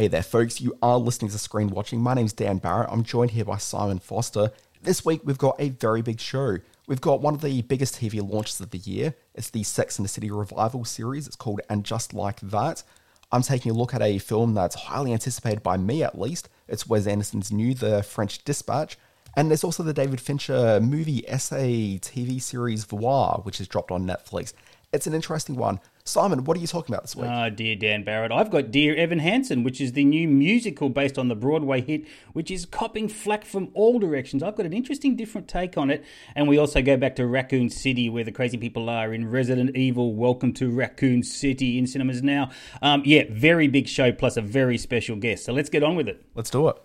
Hey there, folks. You are listening to Screen Watching. My name's Dan Barrett. I'm joined here by Simon Foster. This week, we've got a very big show. We've got one of the biggest TV launches of the year. It's the Sex and the City revival series. It's called And Just Like That. I'm taking a look at a film that's highly anticipated by me, at least. It's Wes Anderson's new The French Dispatch. And there's also the David Fincher movie essay TV series Voir, which is dropped on Netflix. It's an interesting one. Simon, what are you talking about this week? Ah, dear Dan Barrett. I've got Dear Evan Hansen, which is the new musical based on the Broadway hit, which is copping flack from all directions. I've got an interesting, different take on it. And we also go back to Raccoon City, where the crazy people are in Resident Evil. Welcome to Raccoon City in cinemas now. Um, yeah, very big show plus a very special guest. So let's get on with it. Let's do it.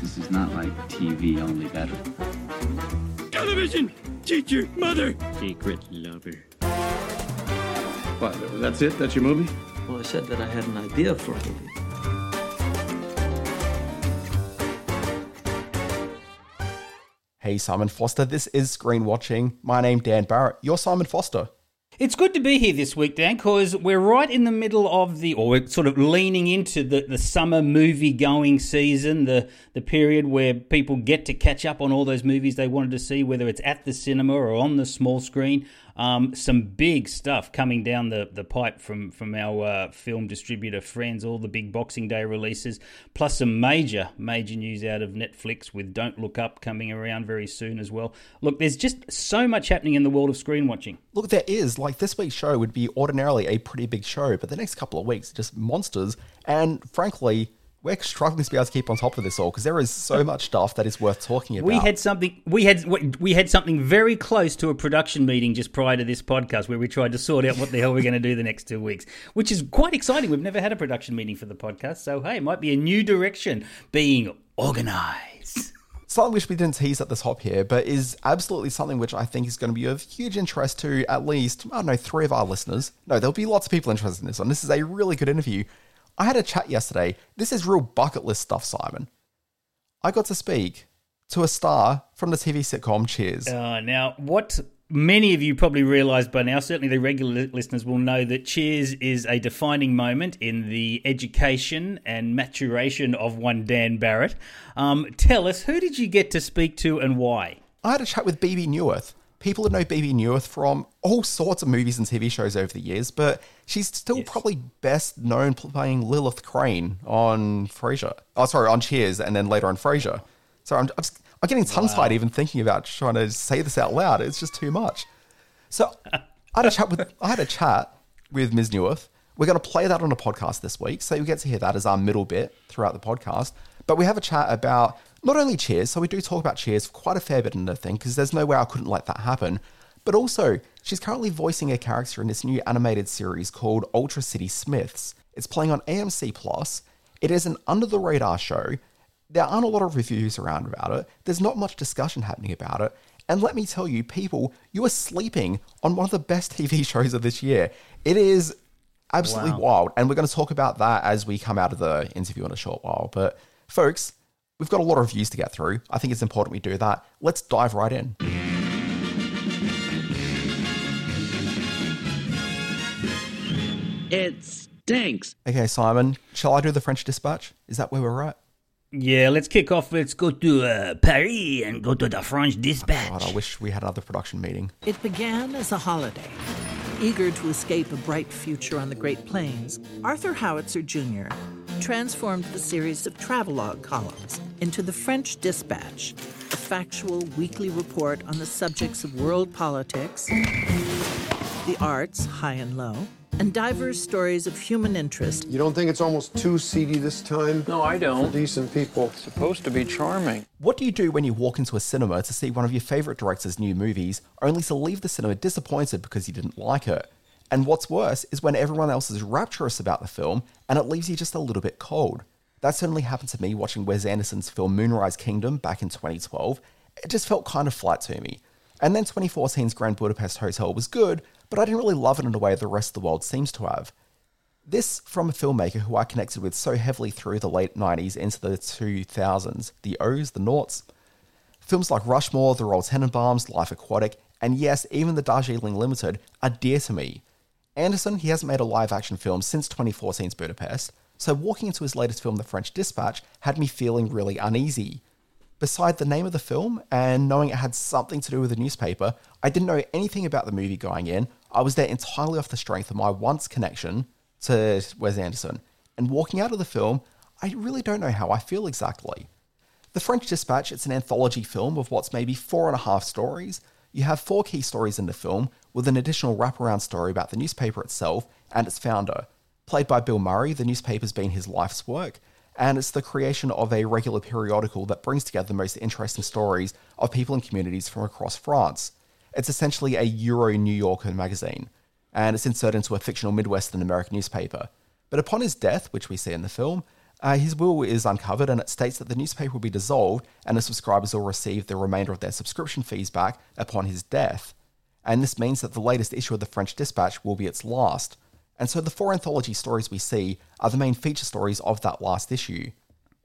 This is not like TV, only better. Television! Teacher! Mother! Secret lover. What, that's it? That's your movie? Well, I said that I had an idea for a movie. Hey, Simon Foster. This is Screen Watching. My name Dan Barrett. You're Simon Foster. It's good to be here this week, Dan, because we're right in the middle of the, or we're sort of leaning into the, the summer movie going season, the, the period where people get to catch up on all those movies they wanted to see, whether it's at the cinema or on the small screen. Um, some big stuff coming down the, the pipe from, from our uh, film distributor friends, all the big Boxing Day releases, plus some major, major news out of Netflix with Don't Look Up coming around very soon as well. Look, there's just so much happening in the world of screen watching. Look, there is. Like, this week's show would be ordinarily a pretty big show, but the next couple of weeks just monsters. And frankly, we're struggling to be able to keep on top of this all because there is so much stuff that is worth talking about. We had something. We had we had something very close to a production meeting just prior to this podcast, where we tried to sort out what the hell we're going to do the next two weeks, which is quite exciting. We've never had a production meeting for the podcast, so hey, it might be a new direction being organised. something which we didn't tease at the top here, but is absolutely something which I think is going to be of huge interest to at least, I don't know, three of our listeners. No, there'll be lots of people interested in this one. This is a really good interview. I had a chat yesterday. This is real bucket list stuff, Simon. I got to speak to a star from the TV sitcom Cheers. Uh, now, what many of you probably realised by now, certainly the regular listeners will know that Cheers is a defining moment in the education and maturation of one Dan Barrett. Um, tell us, who did you get to speak to and why? I had a chat with Bebe Neuwirth. People that know Bebe Neuwirth from all sorts of movies and TV shows over the years, but she's still Yes. probably best known playing Lilith Crane on Frasier. Oh, sorry, on Cheers, and then later on Frasier. So I'm, I'm, just, I'm getting tongue tied even thinking about trying to say this out loud. It's just too much. So I had a chat with I had a chat with Ms. Neuwirth. We're going to play that on a podcast this week, so you get to hear that as our middle bit throughout the podcast. But we have a chat about not only Cheers, so we do talk about Cheers quite a fair bit in the thing because there's no way I couldn't let that happen. But also, she's currently voicing a character in this new animated series called Ultra City Smiths. It's playing on AMC Plus. It is an under the radar show. There aren't a lot of reviews around about it. There's not much discussion happening about it. And let me tell you, people, you are sleeping on one of the best TV shows of this year. It is absolutely Wow. wild. And we're going to talk about that as we come out of the interview in a short while. But, folks, we've got a lot of reviews to get through. I think it's important we do that. Let's dive right in. It stinks. Okay, Simon, shall I do the French dispatch? Is that where we're at? Yeah, let's kick off. Let's go to uh, Paris and go to the French Dispatch. God, I wish we had another production meeting. It began as a holiday. Eager to escape a bright future on the Great Plains, Arthur Howitzer Jr. transformed the series of travelogue columns into the French Dispatch, a factual weekly report on the subjects of world politics, the arts, high and low, and diverse stories of human interest You don't think it's almost too seedy this time? No, I don't. decent people. Supposed to be charming. What do you do when you walk into a cinema to see one of your favorite director's new movies, only to leave the cinema disappointed because you didn't like it? And what's worse is when everyone else is rapturous about the film and it leaves you just a little bit cold. That certainly happened to me watching Wes Anderson's film Moonrise Kingdom back in 2012. It just felt kind of flat to me. And then 2014's Grand Budapest Hotel was good, but I didn't really love it in a way the rest of the world seems to have. This from a filmmaker who I connected with so heavily through the late 90s into the 2000s, the O's, the Noughts. Films like Rushmore, The Royal Tenenbaums, Life Aquatic, and yes, even The Darjeeling Limited are dear to me. Anderson, he hasn't made a live action film since 2014's Budapest, so walking into his latest film, The French Dispatch, had me feeling really uneasy. Beside the name of the film and knowing it had something to do with the newspaper, I didn't know anything about the movie going in. I was there entirely off the strength of my once connection to Wes Anderson. And walking out of the film, I really don't know how I feel exactly. The French Dispatch, it's an anthology film of what's maybe four and a half stories. You have four key stories in the film, with an additional wraparound story about the newspaper itself and its founder. Played by Bill Murray, the newspaper's been his life's work, and it's the creation of a regular periodical that brings together the most interesting stories of people and communities from across France. It's essentially a Euro New Yorker magazine, and it's inserted into a fictional Midwestern American newspaper. But upon his death, which we see in the film, uh, his will is uncovered and it states that the newspaper will be dissolved and the subscribers will receive the remainder of their subscription fees back upon his death. And this means that the latest issue of the French Dispatch will be its last. And so the four anthology stories we see are the main feature stories of that last issue.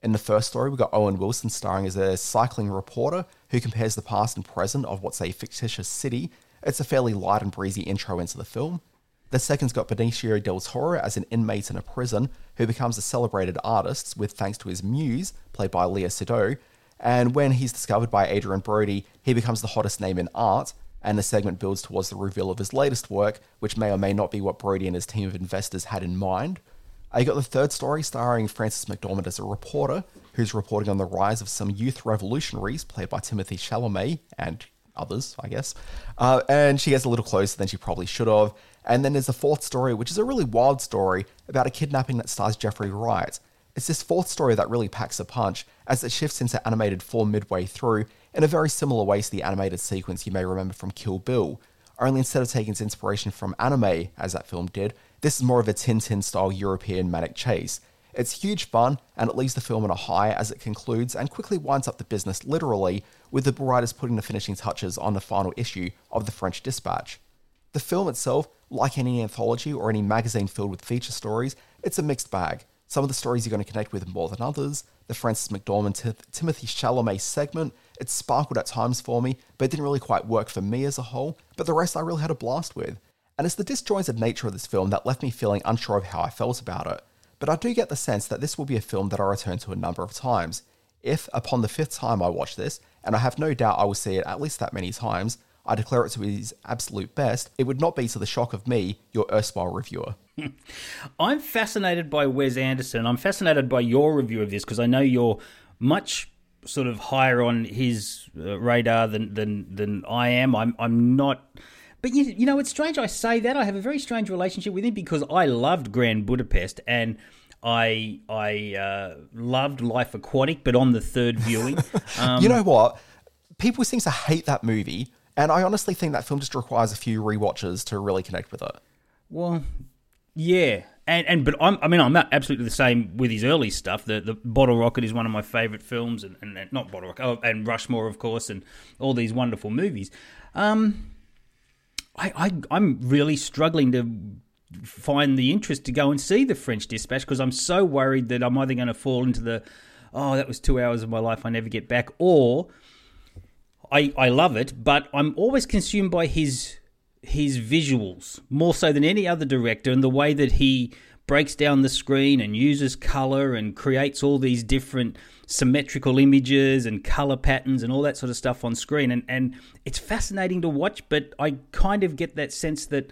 In the first story, we've got Owen Wilson starring as a cycling reporter who compares the past and present of what's a fictitious city. It's a fairly light and breezy intro into the film. The second's got Benicio del Toro as an inmate in a prison who becomes a celebrated artist with thanks to his muse, played by Léa Seydoux. And when he's discovered by Adrien Brody, he becomes the hottest name in art, and the segment builds towards the reveal of his latest work, which may or may not be what Brody and his team of investors had in mind. You got the third story starring Frances McDormand as a reporter who's reporting on the rise of some youth revolutionaries, played by Timothée Chalamet and others, I guess. Uh, and she gets a little closer than she probably should have. And then there's the fourth story, which is a really wild story about a kidnapping that stars Jeffrey Wright. It's this fourth story that really packs a punch as it shifts into animated form midway through in a very similar way to the animated sequence you may remember from Kill Bill. Only instead of taking its inspiration from anime, as that film did, this is more of a Tintin style European manic chase. It's huge fun, and it leaves the film on a high as it concludes and quickly winds up the business literally, with the writers putting the finishing touches on the final issue of the French Dispatch. The film itself, like any anthology or any magazine filled with feature stories, it's a mixed bag. Some of the stories you're going to connect with more than others. The Frances McDormand T- Timothée Chalamet segment, it sparkled at times for me, but it didn't really quite work for me as a whole. But the rest I really had a blast with. And it's the disjointed nature of this film that left me feeling unsure of how I felt about it. But I do get the sense that this will be a film that I return to a number of times. If, upon the fifth time I watch this, and I have no doubt I will see it at least that many times, I declare it to be his absolute best, it would not be to the shock of me, your erstwhile reviewer. I'm fascinated by Wes Anderson. I'm fascinated by your review of this because I know you're much sort of higher on his uh, radar than than than I am. I'm I'm not. But you, you know, it's strange I say that. I have a very strange relationship with him because I loved Grand Budapest and I I uh, loved Life Aquatic, but on the third viewing, um, you know what? People seem to hate that movie, and I honestly think that film just requires a few rewatches to really connect with it. well, yeah, and and but I'm I mean I'm absolutely the same with his early stuff. The the Bottle Rocket is one of my favorite films, and, and, and not Bottle Rocket, oh, and Rushmore, of course, and all these wonderful movies. Um, I, I I'm really struggling to find the interest to go and see the French Dispatch because I'm so worried that I'm either going to fall into the oh that was two hours of my life I never get back, or I I love it, but I'm always consumed by his his visuals more so than any other director and the way that he breaks down the screen and uses color and creates all these different symmetrical images and color patterns and all that sort of stuff on screen and and it's fascinating to watch but I kind of get that sense that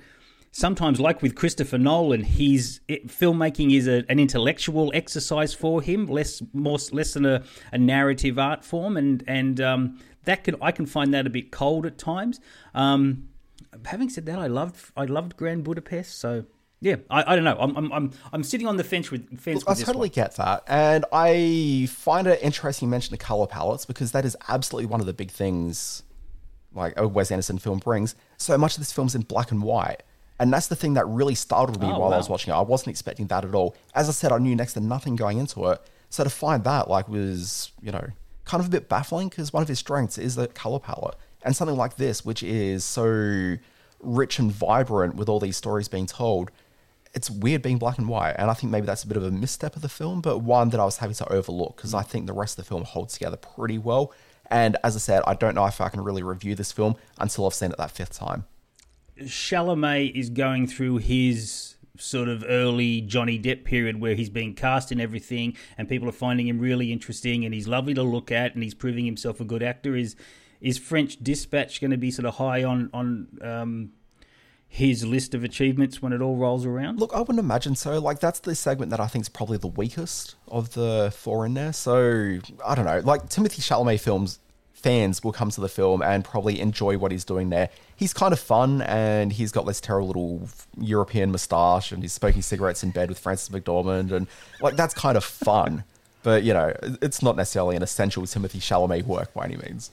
sometimes like with Christopher Nolan his it, filmmaking is a, an intellectual exercise for him less more less than a, a narrative art form and and um, that can I can find that a bit cold at times um, having said that, I loved I loved Grand Budapest. So yeah, I, I don't know. I'm, I'm I'm I'm sitting on the fence with fence Look, I with this totally one. get that. And I find it interesting you mention the color palettes because that is absolutely one of the big things like a Wes Anderson film brings. So much of this film's in black and white. And that's the thing that really startled me Oh, while I was watching it. I wasn't expecting that at all. As I said, I knew next to nothing going into it. So to find that like was, you know, kind of a bit baffling because one of his strengths is the color palette. And something like this, which is so rich and vibrant with all these stories being told, it's weird being black and white, and I think maybe that's a bit of a misstep of the film, but one that I was happy to overlook because I think the rest of the film holds together pretty well. And as I said, I don't know if I can really review this film until I've seen it that fifth time. Chalamet is going through his sort of early Johnny Depp period where he's being cast in everything and people are finding him really interesting and he's lovely to look at and he's proving himself a good actor. Is is French Dispatch going to be sort of high on on um, his list of achievements when it all rolls around? Look, I wouldn't imagine so. Like that's the segment that I think is probably the weakest of the four in there. So I don't know. Like Timothée Chalamet films, fans will come to the film and probably enjoy what he's doing there. He's kind of fun and he's got this terrible little European moustache and he's smoking cigarettes in bed with Frances McDormand and like that's kind of fun. But you know, it's not necessarily an essential Timothée Chalamet work by any means.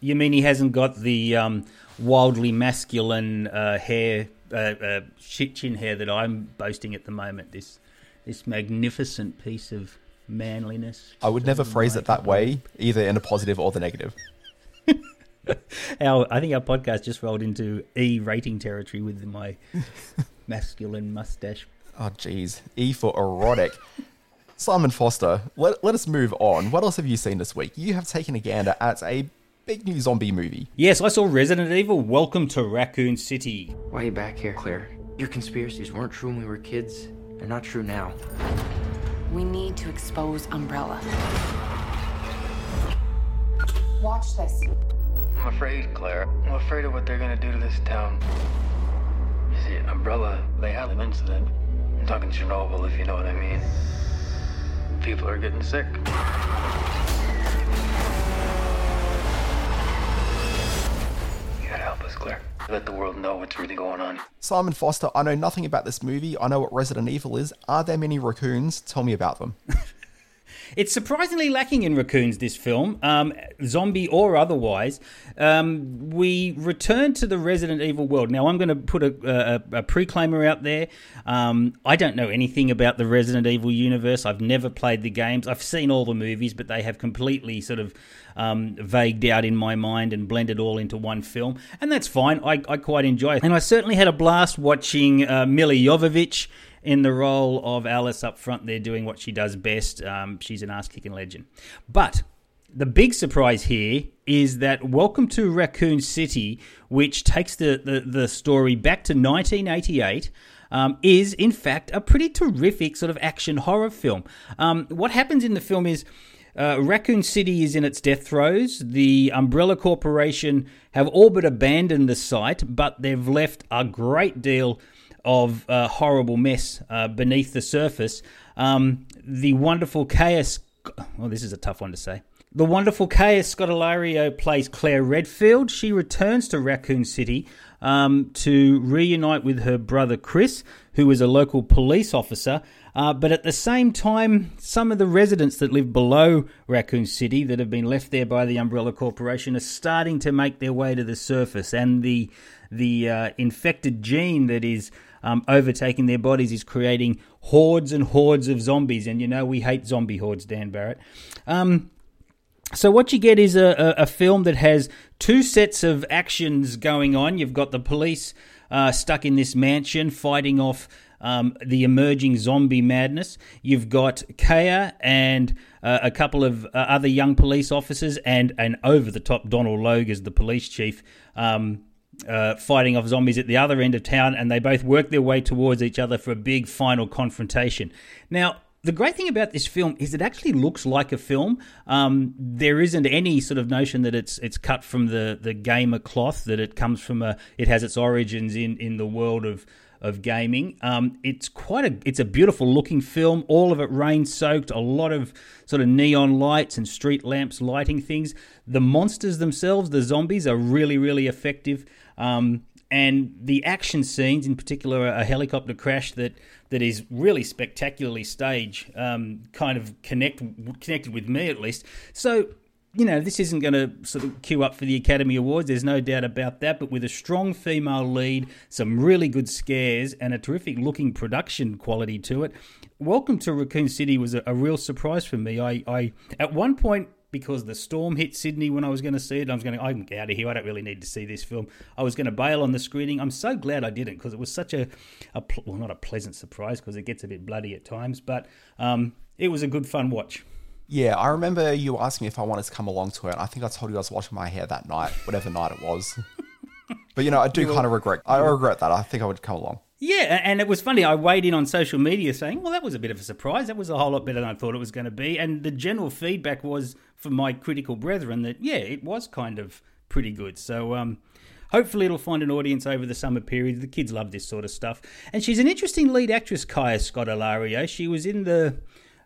You mean he hasn't got the um, wildly masculine uh, hair, uh, uh, chin hair that I'm boasting at the moment? This this magnificent piece of manliness. I would never phrase it that way, either in a positive or the negative. Our, I think our podcast just rolled into E rating territory with my masculine mustache. Oh, geez. E for erotic. Simon Foster, let, let us move on. What else have you seen this week? You have taken a gander at a big new zombie movie. Yes, I saw Resident Evil Welcome to Raccoon City. Why are you back here, Claire? Your conspiracies weren't true when we were kids. They're not true now. We need to expose Umbrella. Watch this. I'm afraid, Claire. I'm afraid of what they're gonna do to this town. You see, Umbrella, they had an incident. I'm talking Chernobyl, if you know what I mean. People are getting sick. You gotta help us, Claire. Let the world know what's really going on. Simon Foster, I know nothing about this movie. I know what Resident Evil is. Are there many raccoons? Tell me about them. It's surprisingly lacking in raccoons, this film, um, zombie or otherwise. Um, we return to the Resident Evil world. Now, I'm going to put a, a, a preclaimer out there. Um, I don't know anything about the Resident Evil universe. I've never played the games. I've seen all the movies, but they have completely sort of um, vagued out in my mind and blended all into one film. And that's fine. I, I quite enjoy it. And I certainly had a blast watching uh, Milla Jovovich in the role of Alice up front there doing what she does best. Um, she's an ass kicking legend. But the big surprise here is that Welcome to Raccoon City, which takes the, the, the story back to 1988. Um, is in fact a pretty terrific sort of action horror film. Um, what happens in the film is uh, Raccoon City is in its death throes. The Umbrella Corporation have all but abandoned the site, but they've left a great deal of uh, horrible mess uh, beneath the surface. Um, the wonderful Chaos. Well, this is a tough one to say. The wonderful Kaya Scodelario plays Claire Redfield. She returns to Raccoon City um, to reunite with her brother Chris, who is a local police officer. Uh, but at the same time, some of the residents that live below Raccoon City that have been left there by the Umbrella Corporation are starting to make their way to the surface, and the the uh, infected gene that is um, overtaking their bodies is creating hordes and hordes of zombies. And you know we hate zombie hordes, Dan Barrett. Um, so what you get is a, a, a, film that has two sets of actions going on. You've got the police uh, stuck in this mansion fighting off um, the emerging zombie madness. You've got Kaya and uh, a couple of uh, other young police officers and an over-the-top Donal Logue as the police chief. Um, uh, fighting off zombies at the other end of town, and they both work their way towards each other for a big final confrontation. Now, the great thing about this film is it actually looks like a film. Um, there isn't any sort of notion that it's it's cut from the the gamer cloth. That it comes from a it has its origins in in the world of of gaming. Um, it's quite a it's a beautiful looking film. All of it rain soaked. A lot of sort of neon lights and street lamps lighting things. The monsters themselves, the zombies, are really really effective. Um, and the action scenes, in particular, a helicopter crash that, that is really spectacularly staged, um, kind of connect connected with me at least. So you know, this isn't going to sort of queue up for the Academy Awards. There's no doubt about that. But with a strong female lead, some really good scares, and a terrific looking production quality to it, Welcome to Raccoon City was a, a real surprise for me. I, I at one point because the storm hit Sydney when I was going to see it. I was going to, I'm out of here. I don't really need to see this film. I was going to bail on the screening. I'm so glad I didn't because it was such a, a, well, not a pleasant surprise because it gets a bit bloody at times, but um, it was a good fun watch. Yeah, I remember you asking me if I wanted to come along to it. I think I told you I was washing my hair that night, whatever night it was. But you know, I do kind of regret. I regret that. I think I would come along. Yeah, and it was funny. I weighed in on social media saying, "Well, that was a bit of a surprise. That was a whole lot better than I thought it was going to be." And the general feedback was from my critical brethren that yeah, it was kind of pretty good. So um, hopefully, it'll find an audience over the summer period. The kids love this sort of stuff, and she's an interesting lead actress, Kaya Scodelario. She was in the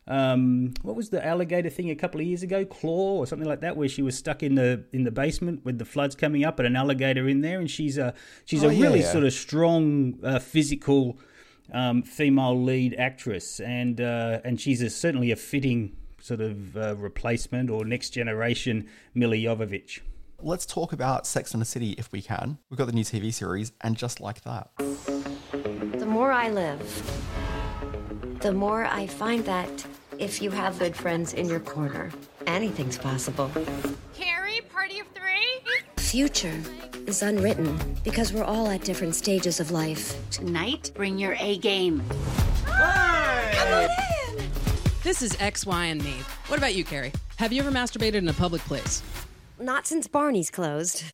um, what was the alligator thing a couple of years ago, Claw or something like that, where she was stuck in the in the basement with the floods coming up and an alligator in there, and she's a she's Oh, a yeah, really yeah. sort of strong uh, physical um, female lead actress, and uh, and she's a, certainly a fitting sort of uh, replacement or next generation Milla Jovovich. Let's talk about Sex and the City if we can. We've got the new TV series, and just like that. The more I live, the more I find that if you have good friends in your corner, anything's possible. Carrie, party of three? Future is unwritten because we're all at different stages of life. Tonight, bring your A game. This is X, Y, and me. What about you, Carrie? Have you ever masturbated in a public place? Not since Barney's closed.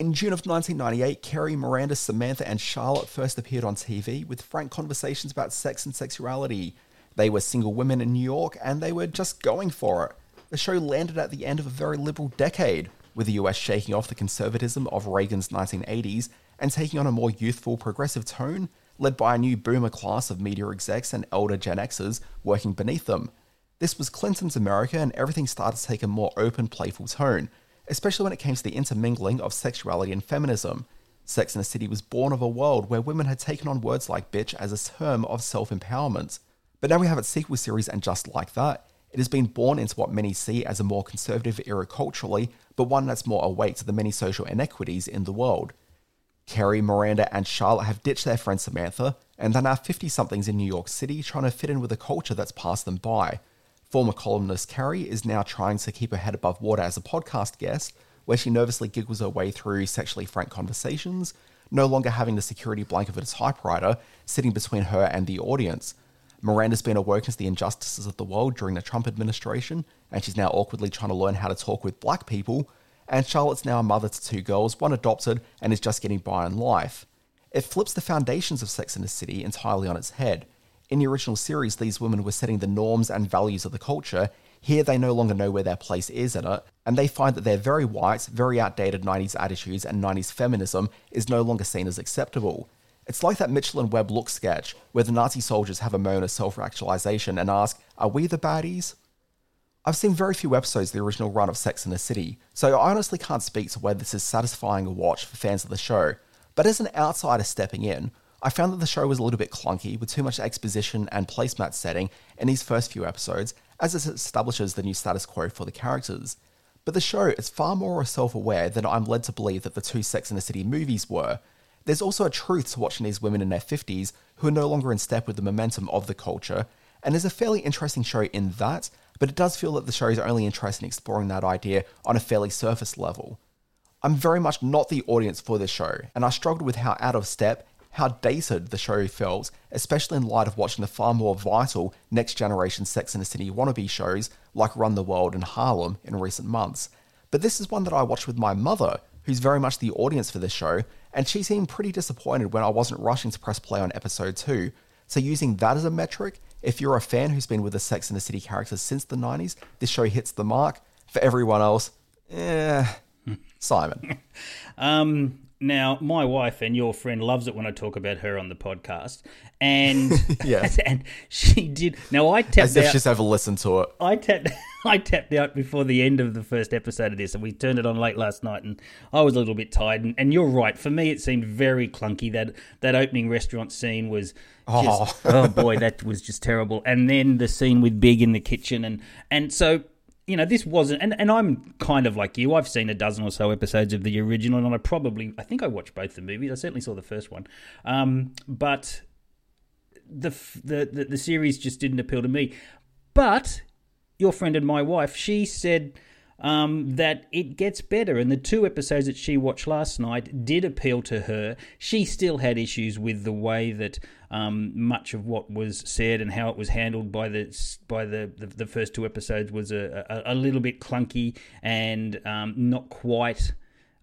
In June of 1998, Carrie, Miranda, Samantha, and Charlotte first appeared on TV with frank conversations about sex and sexuality. They were single women in New York and they were just going for it. The show landed at the end of a very liberal decade, with the US shaking off the conservatism of Reagan's 1980s and taking on a more youthful, progressive tone, led by a new boomer class of media execs and elder Gen Xers working beneath them. This was Clinton's America, and everything started to take a more open, playful tone, especially when it came to the intermingling of sexuality and feminism. Sex and the City was born of a world where women had taken on words like bitch as a term of self empowerment. But now we have its sequel series, and just like that, it has been born into what many see as a more conservative era culturally, but one that's more awake to the many social inequities in the world. Carrie, Miranda, and Charlotte have ditched their friend Samantha, and they're now 50 somethings in New York City trying to fit in with a culture that's passed them by. Former columnist Carrie is now trying to keep her head above water as a podcast guest, where she nervously giggles her way through sexually frank conversations, no longer having the security blanket of a typewriter sitting between her and the audience. Miranda's been awoken to the injustices of the world during the Trump administration, and she's now awkwardly trying to learn how to talk with black people. And Charlotte's now a mother to two girls, one adopted, and is just getting by in life. It flips the foundations of Sex in the City entirely on its head. In the original series, these women were setting the norms and values of the culture. Here, they no longer know where their place is in it, and they find that their very white, very outdated 90s attitudes and 90s feminism is no longer seen as acceptable. It's like that Mitchell and Webb look sketch, where the Nazi soldiers have a moment of self actualization and ask, Are we the baddies? I've seen very few episodes of the original run of Sex in the City, so I honestly can't speak to whether this is satisfying a watch for fans of the show. But as an outsider stepping in, I found that the show was a little bit clunky with too much exposition and placemat setting in these first few episodes, as it establishes the new status quo for the characters. But the show is far more self aware than I'm led to believe that the two Sex in the City movies were. There's also a truth to watching these women in their 50s who are no longer in step with the momentum of the culture, and there's a fairly interesting show in that, but it does feel that the show is only interested in exploring that idea on a fairly surface level. I'm very much not the audience for this show, and I struggled with how out of step, how dated the show felt, especially in light of watching the far more vital next generation Sex and the City wannabe shows like Run the World and Harlem in recent months. But this is one that I watched with my mother, who's very much the audience for this show, and she seemed pretty disappointed when I wasn't rushing to press play on episode 2. So, using that as a metric, if you're a fan who's been with the Sex and the City characters since the 90s, this show hits the mark. For everyone else, eh, Simon. Um, now, my wife and your friend loves it when I talk about her on the podcast, and Yes. and she did. Now I tapped As if out. she's ever listened to it. I tapped. I tapped out before the end of the first episode of this, and we turned it on late last night, and I was a little bit tired. And, and you're right. For me, it seemed very clunky. That that opening restaurant scene was. Just, Oh. oh boy, that was just terrible. And then the scene with Big in the kitchen, and and so you know, this wasn't, and, and I'm kind of like you. I've seen a dozen or so episodes of the original, and I probably, I think I watched both the movies. I certainly saw the first one, um, but the, the the the series just didn't appeal to me. But your friend and my wife, she said um, that it gets better, and the two episodes that she watched last night did appeal to her. She still had issues with the way that um, much of what was said and how it was handled by the by the the, the first two episodes was a, a, a little bit clunky and um, not quite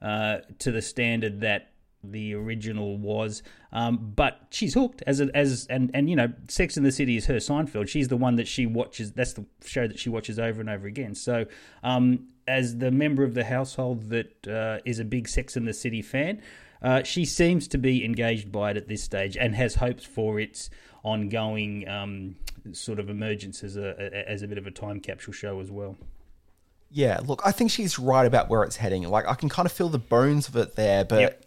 uh, to the standard that the original was. Um, but she's hooked as a, as and and you know, Sex in the City is her Seinfeld. She's the one that she watches. That's the show that she watches over and over again. So, um, as the member of the household that uh, is a big Sex in the City fan, uh, she seems to be engaged by it at this stage and has hopes for its ongoing um, sort of emergence as a as a bit of a time capsule show as well. Yeah, look, I think she's right about where it's heading. Like, I can kind of feel the bones of it there, but yep.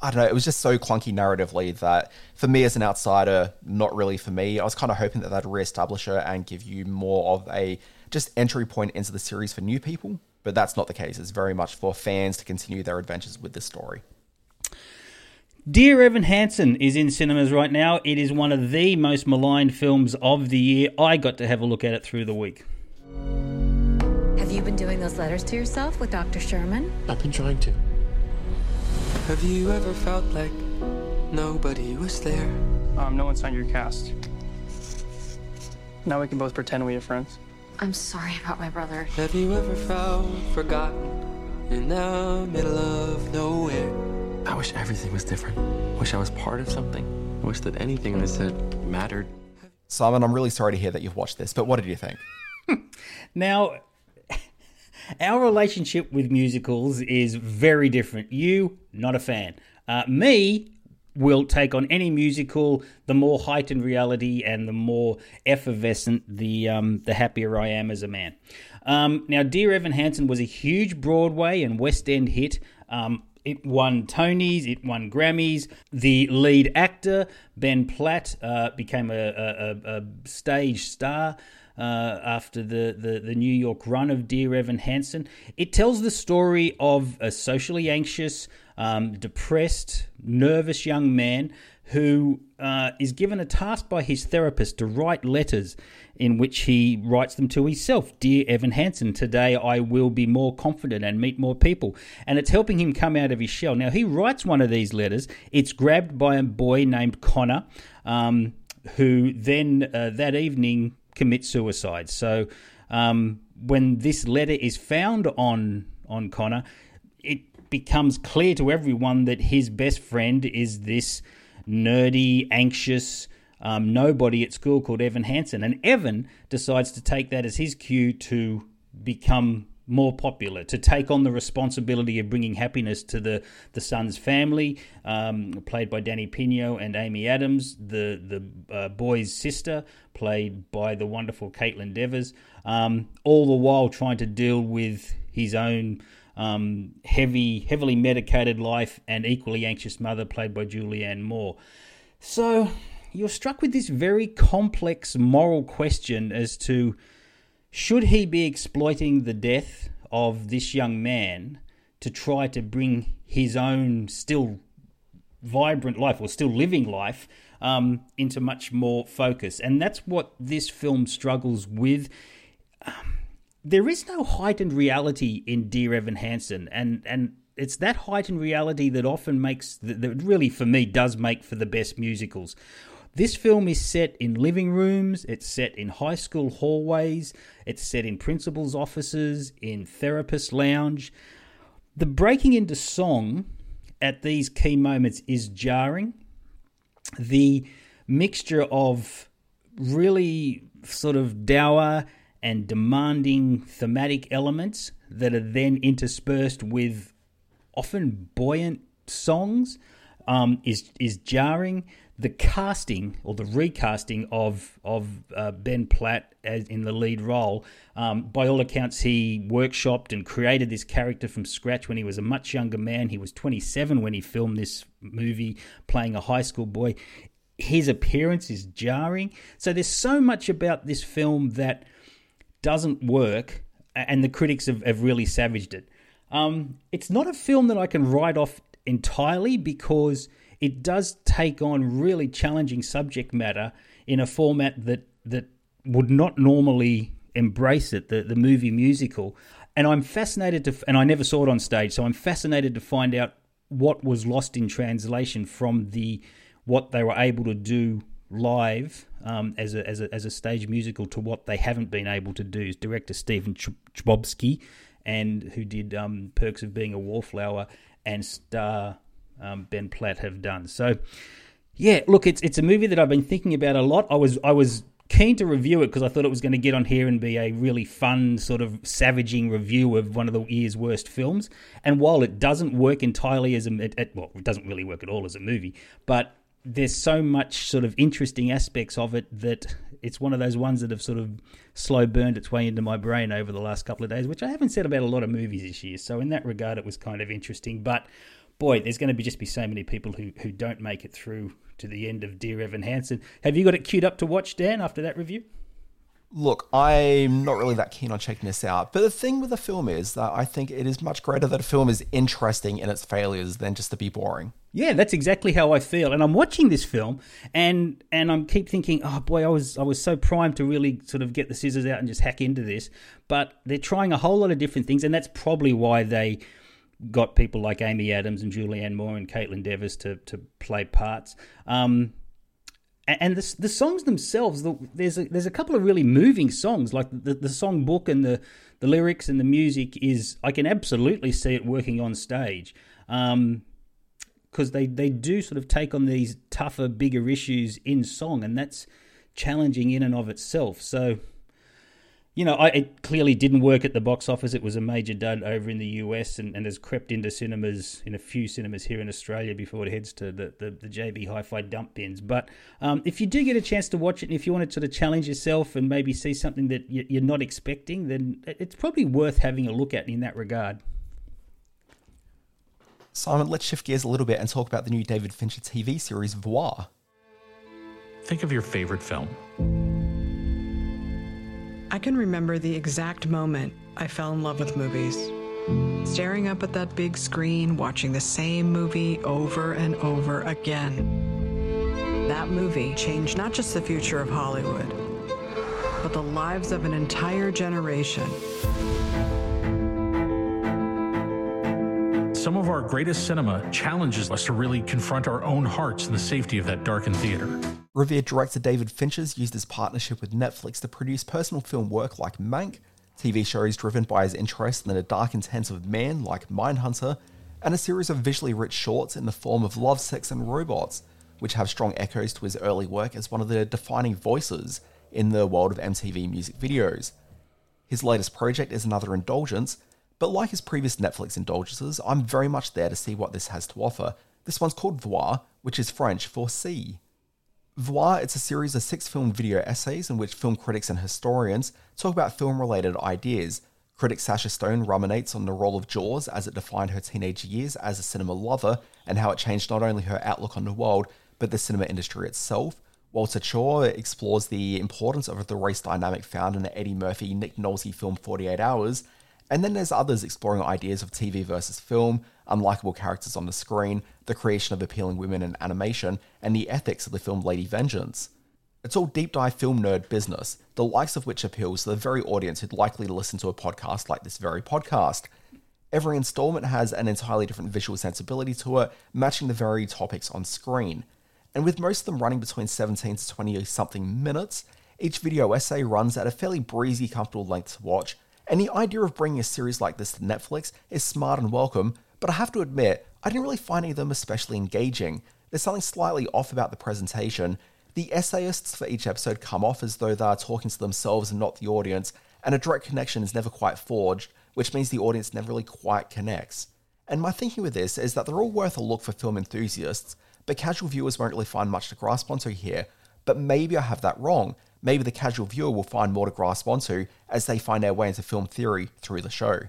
I don't know. It was just so clunky narratively that for me as an outsider, not really for me. I was kind of hoping that they'd reestablish her and give you more of a just entry point into the series for new people. But that's not the case. It's very much for fans to continue their adventures with this story. Dear Evan Hansen is in cinemas right now. It is one of the most maligned films of the year. I got to have a look at it through the week. Have you been doing those letters to yourself with Dr. Sherman? I've been trying to. Have you ever felt like nobody was there? Um, no one signed your cast. Now we can both pretend we are friends. I'm sorry about my brother. Have you ever felt forgotten in the middle of nowhere? I wish everything was different. I wish I was part of something. I wish that anything I said mattered. Simon, I'm really sorry to hear that you've watched this, but what did you think? now, our relationship with musicals is very different. You, not a fan. Uh, me, will take on any musical, the more heightened reality and the more effervescent, the um, the happier I am as a man. Um, now, Dear Evan Hansen was a huge Broadway and West End hit. Um, it won Tonys, it won Grammys. The lead actor, Ben Platt, uh, became a, a, a, stage star. Uh, after the, the, the, New York run of Dear Evan Hansen. It tells the story of a socially anxious, um, depressed, nervous young man who uh, is given a task by his therapist to write letters in which he writes them to himself Dear Evan Hansen, today I will be more confident and meet more people. And it's helping him come out of his shell. Now, he writes one of these letters. It's grabbed by a boy named Connor, um, who then uh, that evening commits suicide. So, um, when this letter is found on on Connor, it becomes clear to everyone that his best friend is this nerdy, anxious, um, nobody at school called Evan Hansen. And Evan decides to take that as his cue to become more popular, to take on the responsibility of bringing happiness to the, the son's family, um, played by Danny Pino and Amy Adams, the, the uh, boy's sister, played by the wonderful Caitlin Devers, um, all the while trying to deal with his own um, heavy, heavily medicated life and equally anxious mother, played by Julianne Moore. So you're struck with this very complex moral question as to should he be exploiting the death of this young man to try to bring his own still vibrant life or still living life um, into much more focus? And that's what this film struggles with. Um, there is no heightened reality in Dear Evan Hansen, and and it's that heightened reality that often makes that really for me does make for the best musicals. This film is set in living rooms, it's set in high school hallways, it's set in principals' offices, in therapist lounge. The breaking into song at these key moments is jarring. The mixture of really sort of dour and demanding thematic elements that are then interspersed with often buoyant songs um, is is jarring the casting or the recasting of of uh, Ben Platt as in the lead role, um, by all accounts, he workshopped and created this character from scratch when he was a much younger man. He was 27 when he filmed this movie, playing a high school boy. His appearance is jarring. So there's so much about this film that doesn't work, and the critics have, have really savaged it. Um, it's not a film that I can write off entirely because it does take on really challenging subject matter in a format that that would not normally embrace it, the, the movie musical. And I'm fascinated to, and I never saw it on stage, so I'm fascinated to find out what was lost in translation from the what they were able to do live um, as a as a as a stage musical to what they haven't been able to do. Director Stephen Chbosky, and who did um, Perks of Being a Wallflower and star um, Ben Platt have done. So, yeah, look, it's it's a movie that I've been thinking about a lot. I was I was keen to review it because I thought it was going to get on here and be a really fun sort of savaging review of one of the year's worst films. And while it doesn't work entirely as a it, it, well, it doesn't really work at all as a movie, but there's so much sort of interesting aspects of it that it's one of those ones that have sort of slow burned its way into my brain over the last couple of days, which I haven't said about a lot of movies this year. So in that regard, it was kind of interesting. But boy, there's going to be just be so many people who who don't make it through to the end of Dear Evan Hansen. Have you got it queued up to watch, Dan, after that review? Look, I'm not really that keen on checking this out, but the thing with the film is that I think it is much greater that a film is interesting in its failures than just to be boring. Yeah, that's exactly how I feel. And I'm watching this film and and I'm keep thinking, oh boy, I was I was so primed to really sort of get the scissors out and just hack into this. But they're trying a whole lot of different things, and that's probably why they got people like Amy Adams and Julianne Moore and Caitlin Devers to to play parts. Um, and the the songs themselves, the, there's a, there's a couple of really moving songs. Like the the song book and the the lyrics and the music is, I can absolutely see it working on stage. Um, because they, they do sort of take on these tougher, bigger issues in song, and that's challenging in and of itself. So, you know, I, it clearly didn't work at the box office. It was a major dud over in the US and, and has crept into cinemas, in a few cinemas here in Australia before it heads to the, the, the JB Hi Fi dump bins. But um, if you do get a chance to watch it, and if you want to sort of challenge yourself and maybe see something that you're not expecting, then it's probably worth having a look at in that regard. Simon, let's shift gears a little bit and talk about the new David Fincher TV series, Voir. Think of your favorite film. I can remember the exact moment I fell in love with movies. Staring up at that big screen, watching the same movie over and over again. That movie changed not just the future of Hollywood, but the lives of an entire generation. Some of our greatest cinema challenges us to really confront our own hearts in the safety of that darkened theater. Revered director David Fincher's used his partnership with Netflix to produce personal film work like Mank, TV shows driven by his interest in the dark intents of man like Mindhunter, and a series of visually rich shorts in the form of Love, Sex and Robots, which have strong echoes to his early work as one of the defining voices in the world of MTV music videos. His latest project is another indulgence, but like his previous Netflix indulgences, I'm very much there to see what this has to offer. This one's called Voir, which is French for see. Voir, it's a series of six film video essays in which film critics and historians talk about film related ideas. Critic Sasha Stone ruminates on the role of Jaws as it defined her teenage years as a cinema lover and how it changed not only her outlook on the world, but the cinema industry itself. Walter Chaw explores the importance of the race dynamic found in the Eddie Murphy Nick Nolte film 48 Hours and then there's others exploring ideas of TV versus film, unlikable characters on the screen, the creation of appealing women in animation, and the ethics of the film Lady Vengeance. It's all deep dive film nerd business, the likes of which appeals to the very audience who'd likely listen to a podcast like this very podcast. Every installment has an entirely different visual sensibility to it, matching the very topics on screen. And with most of them running between 17 to 20 something minutes, each video essay runs at a fairly breezy, comfortable length to watch, and the idea of bringing a series like this to Netflix is smart and welcome, but I have to admit, I didn't really find any of them especially engaging. There's something slightly off about the presentation. The essayists for each episode come off as though they are talking to themselves and not the audience, and a direct connection is never quite forged, which means the audience never really quite connects. And my thinking with this is that they're all worth a look for film enthusiasts, but casual viewers won't really find much to grasp onto here. But maybe I have that wrong maybe the casual viewer will find more to grasp onto as they find their way into film theory through the show.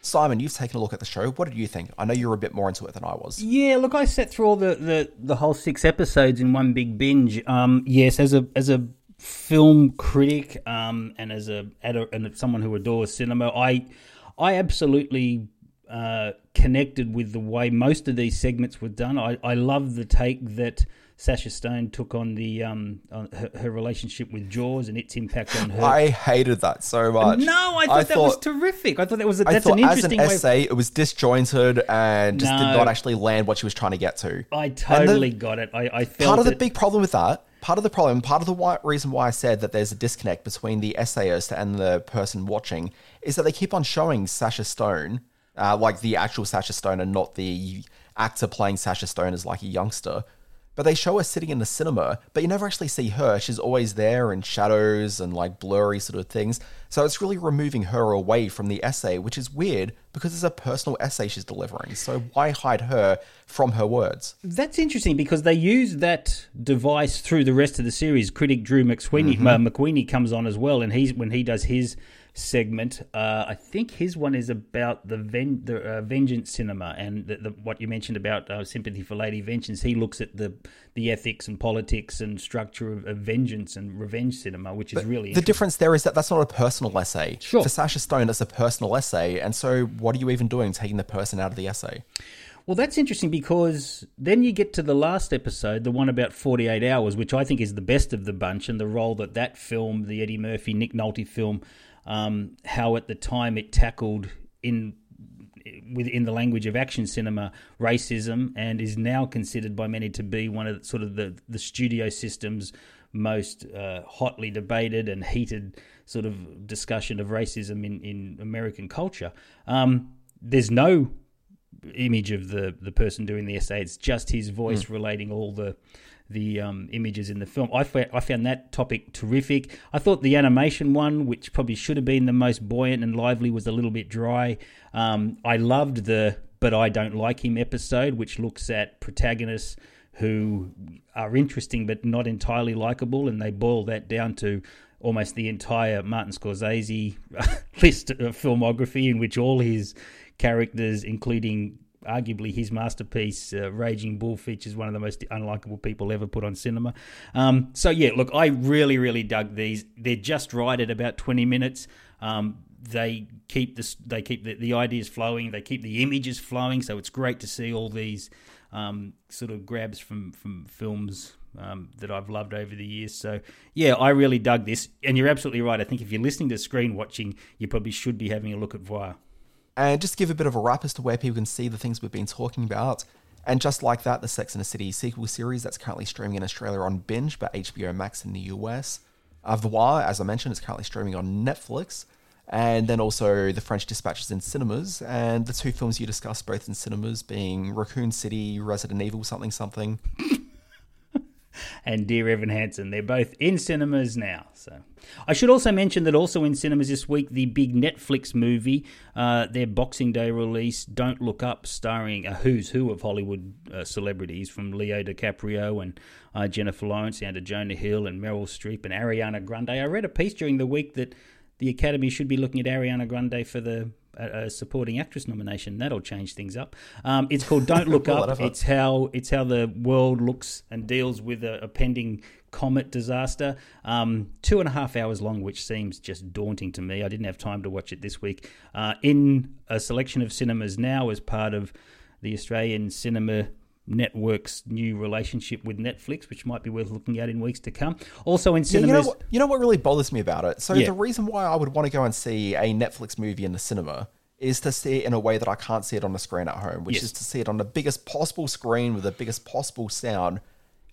Simon, you've taken a look at the show. What did you think? I know you were a bit more into it than I was. Yeah, look, I sat through all the, the, the whole six episodes in one big binge. Um, yes, as a as a film critic um, and as a, and someone who adores cinema, I I absolutely uh, connected with the way most of these segments were done. I, I love the take that Sasha Stone took on the um on her, her, relationship with Jaws and its impact on her. I hated that so much. No, I thought I that thought, was terrific. I thought that was a, that's an interesting as an essay. It was disjointed and just no, did not actually land what she was trying to get to. I totally the, got it. I, I felt part of it. the big problem with that. Part of the problem, part of the why, reason why I said that there's a disconnect between the essayist and the person watching is that they keep on showing Sasha Stone uh, like the actual Sasha Stone and not the actor playing Sasha Stone as like a youngster. But they show her sitting in the cinema, but you never actually see her. She's always there in shadows and like blurry sort of things. So it's really removing her away from the essay, which is weird because it's a personal essay she's delivering. So why hide her from her words? That's interesting because they use that device through the rest of the series. Critic Drew McSweeney, Mhm. uh, McWeeny comes on as well, and he's when he does his segment. Uh, I think his one is about the ven- the uh, vengeance cinema and the, the, what you mentioned about uh, sympathy for Lady Vengeance. He looks at the the ethics and politics and structure of, of vengeance and revenge cinema, which is But really the difference there is that that's not a personal essay. Sure. For Sasha Stone, it's a personal essay, and so what are you even doing taking the person out of the essay? Well, that's interesting because then you get to the last episode, the one about 48 Hours, which I think is the best of the bunch, and the role that that film, the Eddie Murphy, Nick Nolte film, um, how at the time it tackled in within the language of action cinema racism and is now considered by many to be one of the, sort of the, the studio system's most uh, hotly debated and heated sort of discussion of racism in, in American culture. Um, there's no image of the the person doing the essay. It's just his voice Mm. relating all the the um, images in the film. I found, found that topic terrific. I thought the animation one, which probably should have been the most buoyant and lively, was a little bit dry. Um, I loved the "But I Don't Like Him" episode, which looks at protagonists who are interesting but not entirely likable, and they boil that down to almost the entire Martin Scorsese list of filmography, in which all his characters, including arguably his masterpiece, uh, Raging Bull, features one of the most unlikable people ever put on cinema. Um, so yeah, look, I really, really dug these. They're just right at about twenty minutes. Um, they keep this, they keep the, the ideas flowing. They keep the images flowing. So it's great to see all these um, sort of grabs from from films um, that I've loved over the years. So yeah, I really dug this. And you're absolutely right. I think if you're listening to screen watching, you probably should be having a look at Voir. And just give a bit of a wrap as to where people can see the things we've been talking about. And just like that, the Sex and the City sequel series that's currently streaming in Australia on Binge, but HBO Max in the US. Uh, Voir, as I mentioned, is currently streaming on Netflix. And then also The French Dispatches in cinemas. And the two films you discussed both in cinemas being Raccoon City, Resident Evil something something. And Dear Evan Hansen. They're both in cinemas now. So I should also mention that also in cinemas this week, the big Netflix movie, uh, their Boxing Day release, Don't Look Up, starring a who's who of Hollywood uh, celebrities from Leo DiCaprio and uh, Jennifer Lawrence down to Jonah Hill and Meryl Streep and Ariana Grande. I read a piece during the week that the Academy should be looking at Ariana Grande for the a, supporting actress nomination. That'll change things up. Um, it's called Don't Look Up. It's how it's how the world looks and deals with a, a pending comet disaster. Um, two and a half hours long, which seems just daunting to me. I didn't have time to watch it this week. Uh, in a selection of cinemas now, as part of the Australian Cinema Network's new relationship with Netflix, which might be worth looking at in weeks to come. Also in Yeah, you know, cinemas. what, you know what really bothers me about it? So Yeah. the reason why I would want to go and see a Netflix movie in the cinema is to see it in a way that I can't see it on the screen at home, which Yes. is to see it on the biggest possible screen with the biggest possible sound.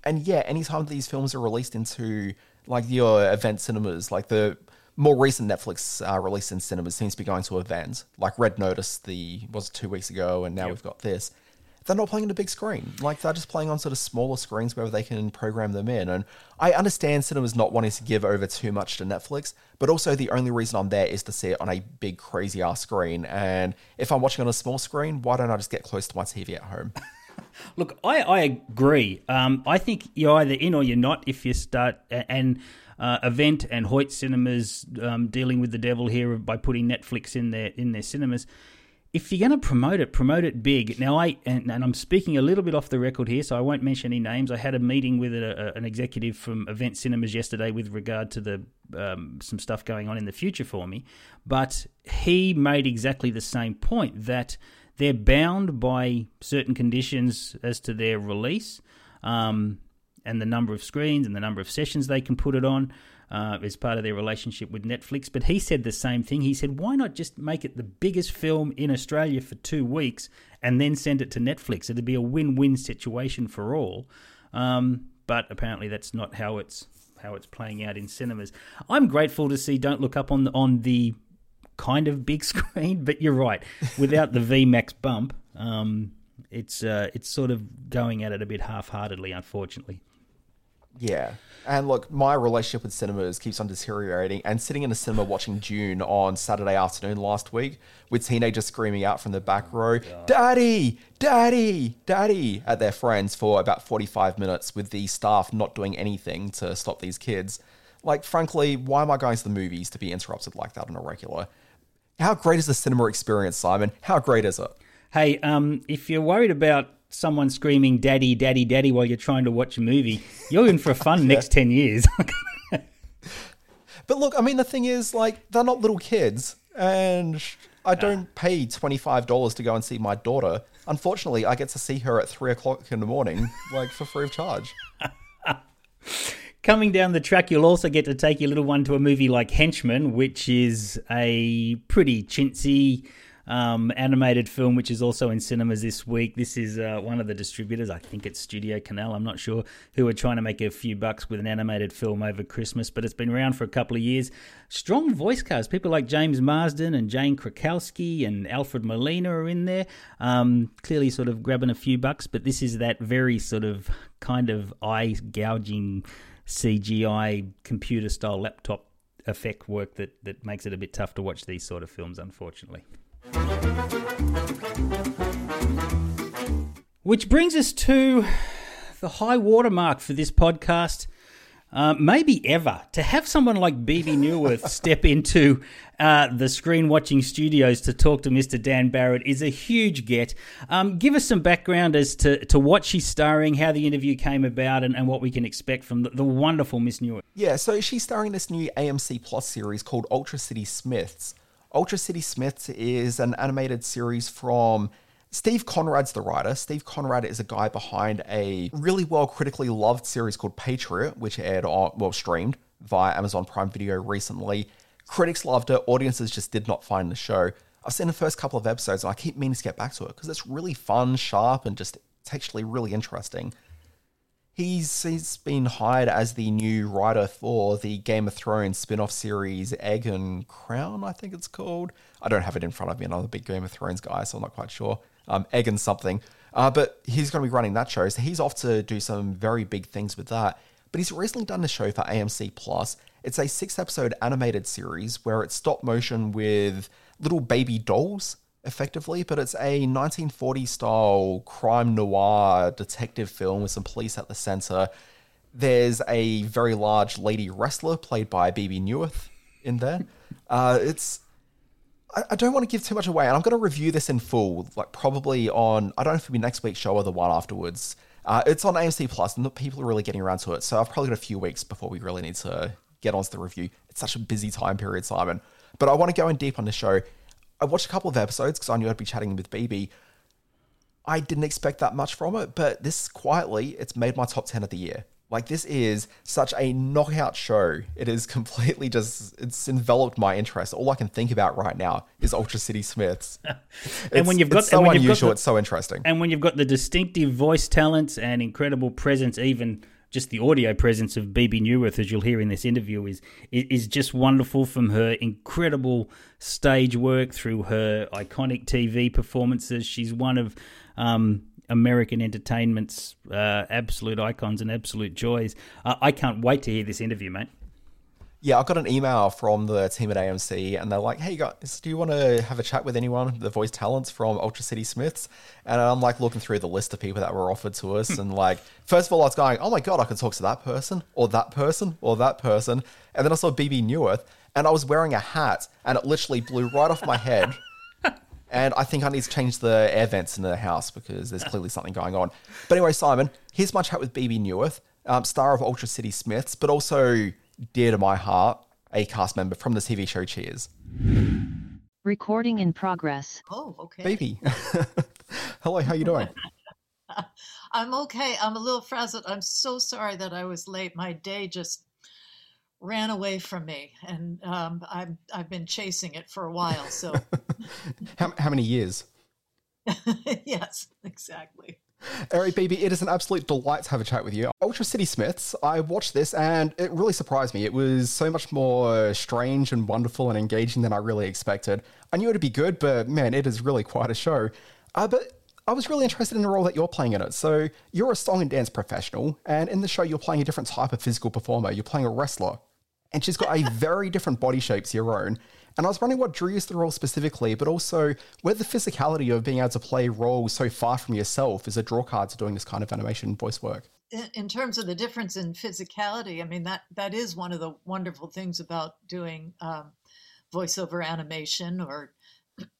And yeah, anytime these films are released into like your event cinemas, like the more recent Netflix uh, release in cinemas seems to be going to events, like Red Notice, the was two weeks ago, and now we've got this they're not playing on a big screen. Like they're just playing on sort of smaller screens wherever they can program them in. And I understand cinemas not wanting to give over too much to Netflix, but also the only reason I'm there is to see it on a big crazy ass screen. And if I'm watching on a small screen, why don't I just get close to my TV at home? Look, I, I agree. Um, I think you're either in or you're not if you start and uh, Event and Hoyt Cinemas um, dealing with the devil here by putting Netflix in their in their cinemas. If you're going to promote it, promote it big. Now, I and, and I'm speaking a little bit off the record here, so I won't mention any names. I had a meeting with a, a, an executive from Event Cinemas yesterday with regard to the um, some stuff going on in the future for me, but he made exactly the same point that they're bound by certain conditions as to their release um, and the number of screens and the number of sessions they can put it on uh, as part of their relationship with Netflix. But he said the same thing. He said, why not just make it the biggest film in Australia for two weeks and then send it to Netflix? It'd be a win win situation for all. Um, but apparently, that's not how it's how it's playing out in cinemas. I'm grateful to see Don't Look Up on the, on the kind of big screen. But you're right, without the VMAX bump, um, it's uh, it's sort of going at it a bit half-heartedly, unfortunately. Yeah. And look, my relationship with cinemas keeps on deteriorating. And sitting in a cinema watching Dune on Saturday afternoon last week with teenagers screaming out from the back row, Daddy, Daddy, Daddy, at their friends for about 45 minutes with the staff not doing anything to stop these kids. Like, frankly, why am I going to the movies to be interrupted like that on a regular? How great is the cinema experience, Simon? How great is it? Hey, um, if you're worried about someone screaming "Daddy, Daddy, Daddy" while you're trying to watch a movie, you're in for fun next ten years. but look, I mean, the thing is, like, they're not little kids, and I don't pay twenty five dollars to go and see my daughter. Unfortunately, I get to see her at three o'clock in the morning, like for free of charge. Coming down the track, you'll also get to take your little one to a movie like Henchmen, which is a pretty chintzy um, animated film, which is also in cinemas this week. This is uh, one of the distributors, I think it's Studio Canal, I'm not sure, who are trying to make a few bucks with an animated film over Christmas, but it's been around for a couple of years. Strong voice cast, people like James Marsden and Jane Krakowski and Alfred Molina are in there. Um, clearly, sort of grabbing a few bucks, but this is that very sort of kind of eye gouging CGI computer style laptop effect work that, that makes it a bit tough to watch these sort of films, unfortunately. Which brings us to the high watermark for this podcast, uh, maybe ever. To have someone like Bebe Neuwirth step into uh, the screen watching studios to talk to Mr. Dan Barrett is a huge get. Um, give us some background as to, to what she's starring, how the interview came about, and, and what we can expect from the, the wonderful Miss Neuwirth. Yeah, so she's starring this new AMC Plus series called Ultra City Smiths. Ultra City Smiths is an animated series from Steve Conrad's the writer. Steve Conrad is a guy behind a really well critically loved series called Patriot, which aired on, well, streamed via Amazon Prime Video recently. Critics loved it, audiences just did not find the show. I've seen the first couple of episodes and I keep meaning to get back to it because it's really fun, sharp, and just textually really interesting. He's he's been hired as the new writer for the Game of Thrones spin-off series Egg and Crown, I think it's called. I don't have it in front of me, and I'm a big Game of Thrones guy, so I'm not quite sure. Um, Egg and something. Uh, but he's going to be running that show, so he's off to do some very big things with that. But he's recently done a show for AMC Plus. It's a six-episode animated series where it's stop motion with little baby dolls effectively, but it's a 1940 style crime noir detective film with some police at the center. There's a very large lady wrestler played by Bebe Neuwirth in there. Uh, it's I, I don't want to give too much away, and I'm going to review this in full, like probably on I don't know if it'll be next week's show or the one afterwards. Uh, it's on AMC Plus, and the people are really getting around to it. So I've probably got a few weeks before we really need to get onto the review. It's such a busy time period, Simon. But I want to go in deep on the show. I watched a couple of episodes because I knew I'd be chatting with Bebe. I didn't expect that much from it, but this quietly, it's made my top 10 of the year. Like, this is such a knockout show. It is completely just, it's enveloped my interest. All I can think about right now is Ultra City Smiths. and It's- when you've got so and when you've got unusual, the- it's so interesting. And when you've got the distinctive voice talents and incredible presence, even just the audio presence of Bebe Neuwirth, as you'll hear in this interview, is is just wonderful. From her incredible stage work through her iconic TV performances, she's one of um, American entertainment's uh, absolute icons and absolute joys. Uh, I can't wait to hear this interview, mate. Yeah, I got an email from the team at AMC, and they're like, "Hey guys, do you want to have a chat with anyone, the voice talents from Ultra City Smiths?" And I'm like looking through the list of people that were offered to us, and like, first of all, I was going, "Oh my god, I could talk to that person, or that person, or that person," and then I saw Bebe Neuwirth, and I was wearing a hat, and it literally blew right off my head. And I think I need to change the air vents in the house because there's clearly something going on. But anyway, Simon, here's my chat with Bebe Neuwirth, um, star of Ultra City Smiths, but also dear to my heart, a cast member from the TV show Cheers. Recording in progress. Oh, okay. Baby. Hello, how you doing? I'm okay. I'm a little frazzled. I'm so sorry that I was late. My day just ran away from me, and um, I've I've been chasing it for a while. So How, how many years? yes, exactly. Eric Bebe, it is an absolute delight to have a chat with you. Ultra City Smiths, I watched this and it really surprised me. It was so much more strange and wonderful and engaging than I really expected. I knew it'd be good, but man, it is really quite a show. Uh, but I was really interested in the role that you're playing in it. So you're a song and dance professional, and in the show, you're playing a different type of physical performer. You're playing a wrestler, and she's got a very different body shape to your own. And I was wondering what drew you to the role specifically, but also where the physicality of being able to play roles so far from yourself is a draw card to doing this kind of animation voice work. In, terms of the difference in physicality, I mean that that is one of the wonderful things about doing um, voiceover animation, or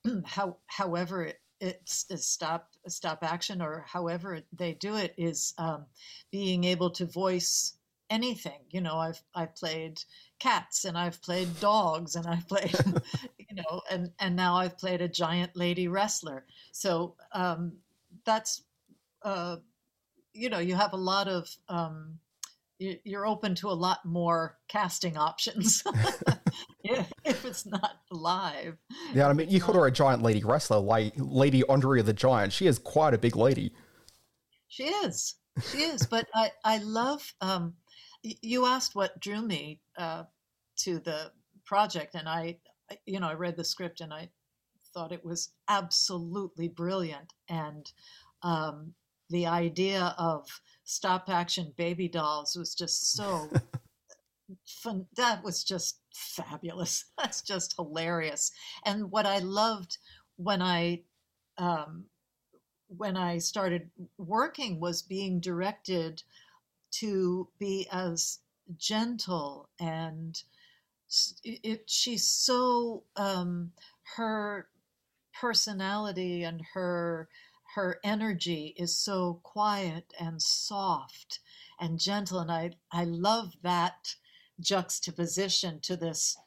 how however it, it's a stop stop action, or however they do it, is um, being able to voice anything. You know, I've I've played cats and I've played dogs and I've played, you know, and and now I've played a giant lady wrestler. So um, that's, uh, you know, you have a lot of. Um, you're open to a lot more casting options if it's not live. Yeah, I mean, you called her a giant lady wrestler, like Lady Andrea the Giant. She is quite a big lady. She is. She is. but I, I love um, you asked what drew me uh, to the project, and I, you know, I read the script and I thought it was absolutely brilliant, and um, the idea of stop action baby dolls was just so fun. That was just fabulous. That's just hilarious. And what I loved when I um, when I started working was being directed to be as gentle and it, it she's so um, her personality and her her energy is so quiet and soft and gentle and i i love that juxtaposition to this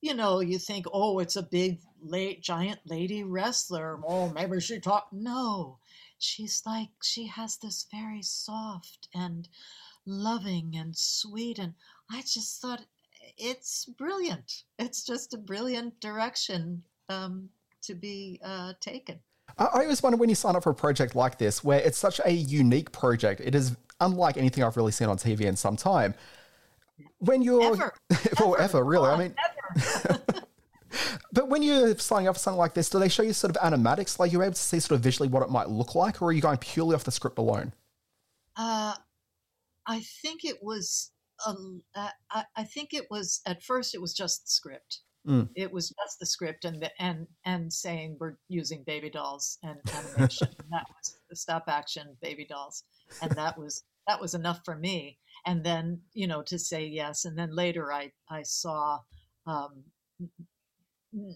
you know you think oh it's a big late giant lady wrestler. Oh maybe she talked no she's like she has this very soft and loving and sweet and i just thought it's brilliant it's just a brilliant direction um, to be uh, taken I always wonder when you sign up for a project like this, where it's such a unique project. It is unlike anything I've really seen on TV in some time. When you're, ever. well, ever, ever really. I mean. but when you're signing up for something like this, do they show you sort of animatics? Like you're able to see sort of visually what it might look like, or are you going purely off the script alone? Uh, I think it was. Um, uh, I, I think it was at first. It was just the script. Mm. It was just the script and the, and and saying we're using baby dolls and animation. and that was the stop action baby dolls, and that was that was enough for me. And then you know to say yes, and then later I I saw. Um,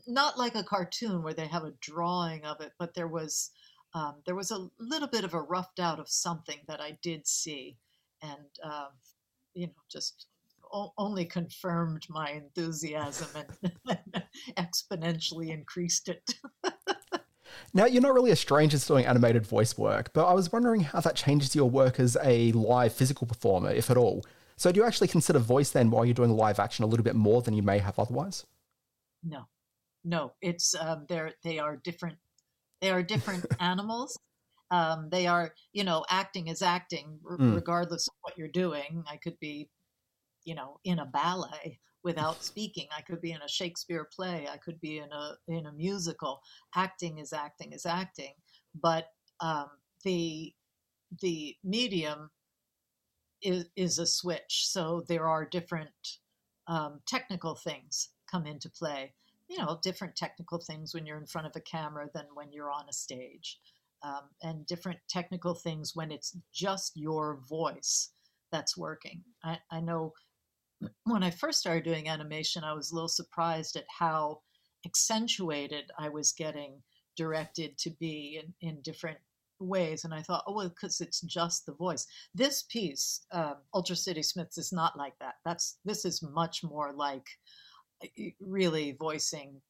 not like a cartoon where they have a drawing of it, but there was um, there was a little bit of a roughed out of something that I did see, and um, you know just only confirmed my enthusiasm and exponentially increased it. now, you're not really a stranger to doing animated voice work, but I was wondering how that changes your work as a live physical performer, if at all. So, do you actually consider voice then while you're doing live action a little bit more than you may have otherwise? No, no, it's um, they're they are different. They are different animals. Um, they are, you know, acting is acting, r- Mm. regardless of what you're doing. I could be you know in a ballet without speaking i could be in a shakespeare play i could be in a in a musical acting is acting is acting but um, the the medium is, is a switch so there are different um, technical things come into play you know different technical things when you're in front of a camera than when you're on a stage um, and different technical things when it's just your voice that's working I, I know when I first started doing animation, I was a little surprised at how accentuated I was getting directed to be in, in different ways. And I thought, oh, well, because it's just the voice. This piece, um, Ultra City Smiths, is not like that. That's this is much more like really voicing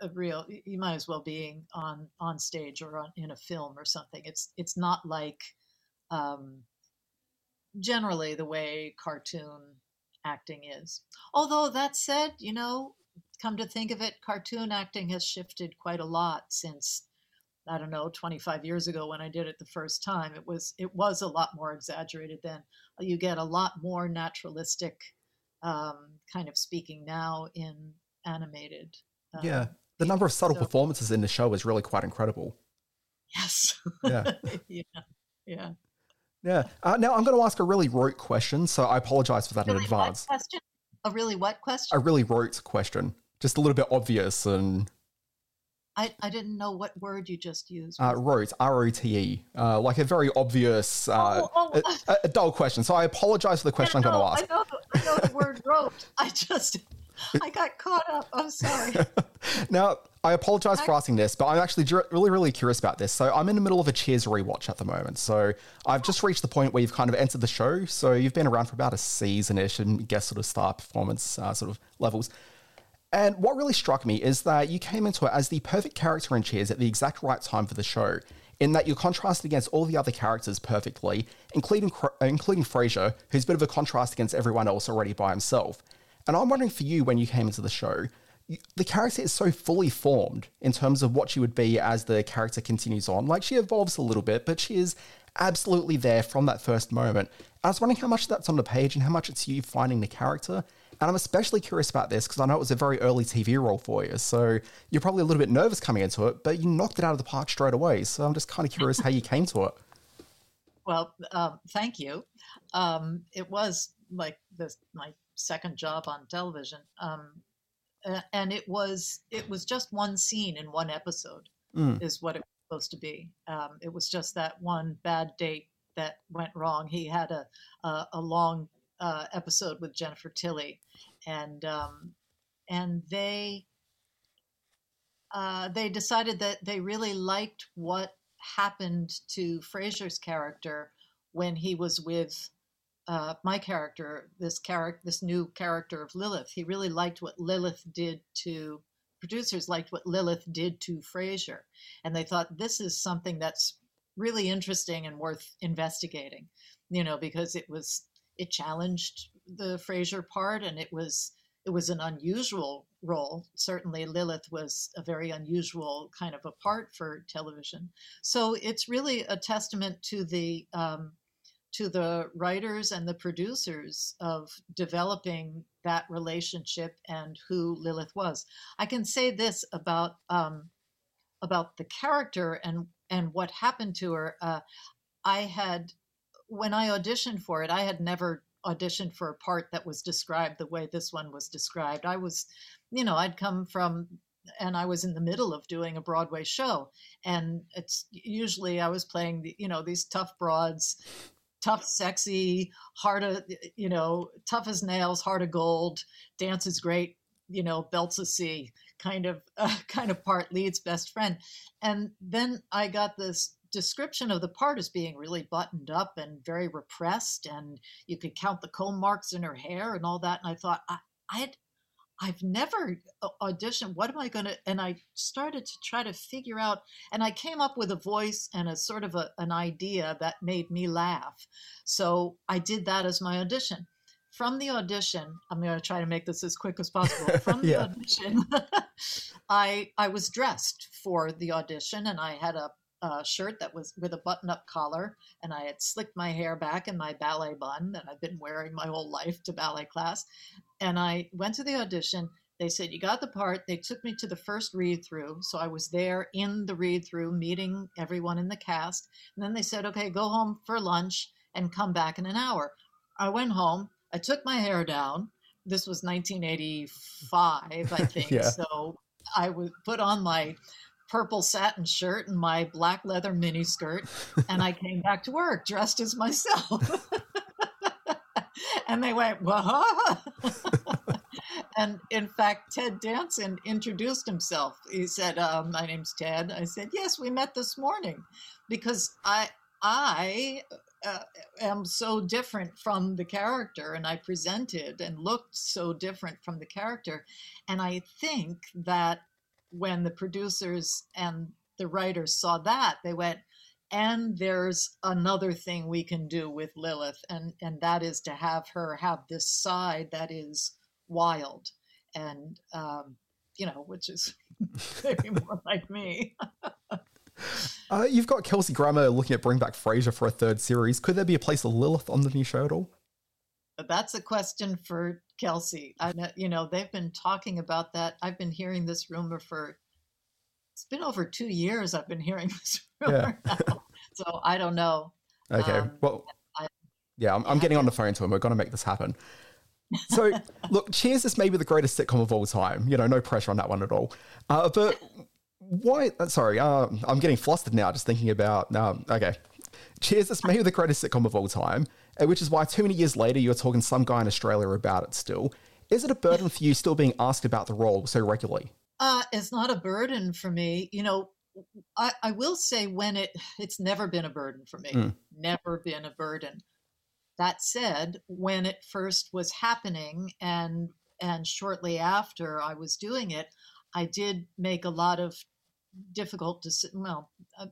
a real. You might as well being on on stage or on, in a film or something. It's it's not like um, generally the way cartoon acting is. Although that said, you know, come to think of it, cartoon acting has shifted quite a lot since I don't know, 25 years ago when I did it the first time. It was it was a lot more exaggerated then. You get a lot more naturalistic um, kind of speaking now in animated. Uh, yeah, the number of subtle so- performances in the show is really quite incredible. Yes. Yeah. yeah. Yeah. Yeah. Uh, now I'm going to ask a really rote question, so I apologize for that in advance. question? A really what question? A really rote question, just a little bit obvious and I, I didn't know what word you just used. uh, rote, R O T E, uh, like a very obvious, uh, Oh, oh. A, a dull question. So I apologize for the question I'm going to I ask. know, I know wrote. I just, I got caught up. I'm sorry. Now, I apologize for asking this, but I'm actually really, really curious about this. So, I'm in the middle of a Cheers rewatch at the moment. So, I've just reached the point where you've kind of entered the show. So, you've been around for about a season ish and guess sort of star performance uh, sort of levels. And what really struck me is that you came into it as the perfect character in Cheers at the exact right time for the show, in that you're contrasted against all the other characters perfectly, including uh, including Frasier, who's a bit of a contrast against everyone else already by himself. And I'm wondering for you, when you came into the show, you- the character is so fully formed in terms of what she would be as the character continues on. Like she evolves a little bit, but she is absolutely there from that first moment. I was wondering how much that's on the page and how much it's you finding the character. And I'm especially curious about this because I know it was a very early TV role for you. So you're probably a little bit nervous coming into it, but you knocked it out of the park straight away. So I'm just kind of curious how you came to it. Well, um, thank you. Um, it was like this my second job on television, um, and it was it was just one scene in one episode Mm. is what it was supposed to be. Um, it was just that one bad date that went wrong. He had a a, a long uh, episode with Jennifer Tilly, and um, and they uh, they decided that they really liked what happened to Frasier's character when he was with uh, my character, this character, this new character of Lilith. He really liked what Lilith did to producers liked what Lilith did to Frasier, and they thought this is something that's really interesting and worth investigating. You know, because it was it challenged the Fraser part, and it was it was an unusual role. Certainly, Lilith was a very unusual kind of a part for television. So it's really a testament to the um, to the writers and the producers of developing that relationship and who Lilith was. I can say this about um, about the character and and what happened to her. Uh, I had when I auditioned for it, I had never auditioned for a part that was described the way this one was described. I was, you know, I'd come from and I was in the middle of doing a Broadway show, and it's usually I was playing the, you know, these tough broads, tough, sexy, hard of, you know, tough as nails, heart of gold, dance is great, you know, belts a sea kind of uh, kind of part, leads best friend, and then I got this description of the part as being really buttoned up and very repressed, and you could count the comb marks in her hair and all that, and I thought I I'd I've never auditioned. What am I going to? And I started to try to figure out, and I came up with a voice and a sort of a, an idea that made me laugh. So I did that as my audition. From the audition, I'm going to try to make this as quick as possible. From the Yeah. audition, I I was dressed for the audition, and I had a, a shirt that was with a button-up collar, and I had slicked my hair back in my ballet bun that I've been wearing my whole life to ballet class and I went to the audition. They said, You got the part. They took me to the first read through. So I was there in the read through, meeting everyone in the cast. And then they said, Okay, go home for lunch and come back in an hour. I went home. I took my hair down. This was 1985, I think. Yeah. So I would put on my purple satin shirt and my black leather mini skirt, and I came back to work dressed as myself. and they went, what? and in fact, Ted Danson introduced himself. He said, um, "My name's Ted." I said, "Yes, we met this morning," because I I uh, am so different from the character, and I presented and looked so different from the character, and I think that when the producers and the writers saw that, they went, and there's another thing we can do with Lilith, and and that is to have her have this side that is wild, and um, you know, which is maybe more like me. Uh, you've got Kelsey Grammer looking at bring back Frasier for a third series. Could there be a place of Lilith on the new show at all? But that's a question for Kelsey. I, know- you know, they've been talking about that. I've been hearing this rumor for. It's been over two years. I've been hearing this rumor now, so I don't know. Okay. Um, well, I- yeah, I'm, I'm getting on the phone to him. We're going to make this happen. So, look, Cheers is maybe the greatest sitcom of all time. You know, no pressure on that one at all. Uh, but why? uh, Sorry, uh, I'm getting flustered now just thinking about. Um, okay. Cheers is maybe the greatest sitcom of all time, which is why too many years later you're talking to some guy in Australia about it still. Is it a burden for you still being asked about the role so regularly? Uh, it's not a burden for me. You know, I, I will say when it it's never been a burden for me. Mm. Never been a burden. That said, when it first was happening and and shortly after I was doing it, I did make a lot of difficult, deci- well, uh,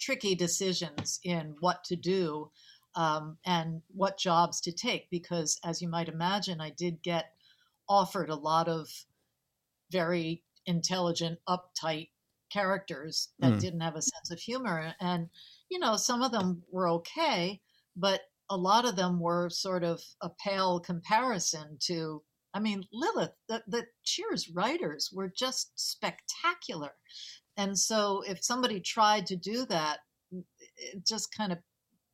tricky decisions in what to do um, and what jobs to take because, as you might imagine, I did get offered a lot of very intelligent, uptight characters that Mm. didn't have a sense of humor. And, you know, some of them were okay, but a lot of them were sort of a pale comparison to, I mean, Lilith, the, the Cheers writers were just spectacular. And so if somebody tried to do that, it just kind of,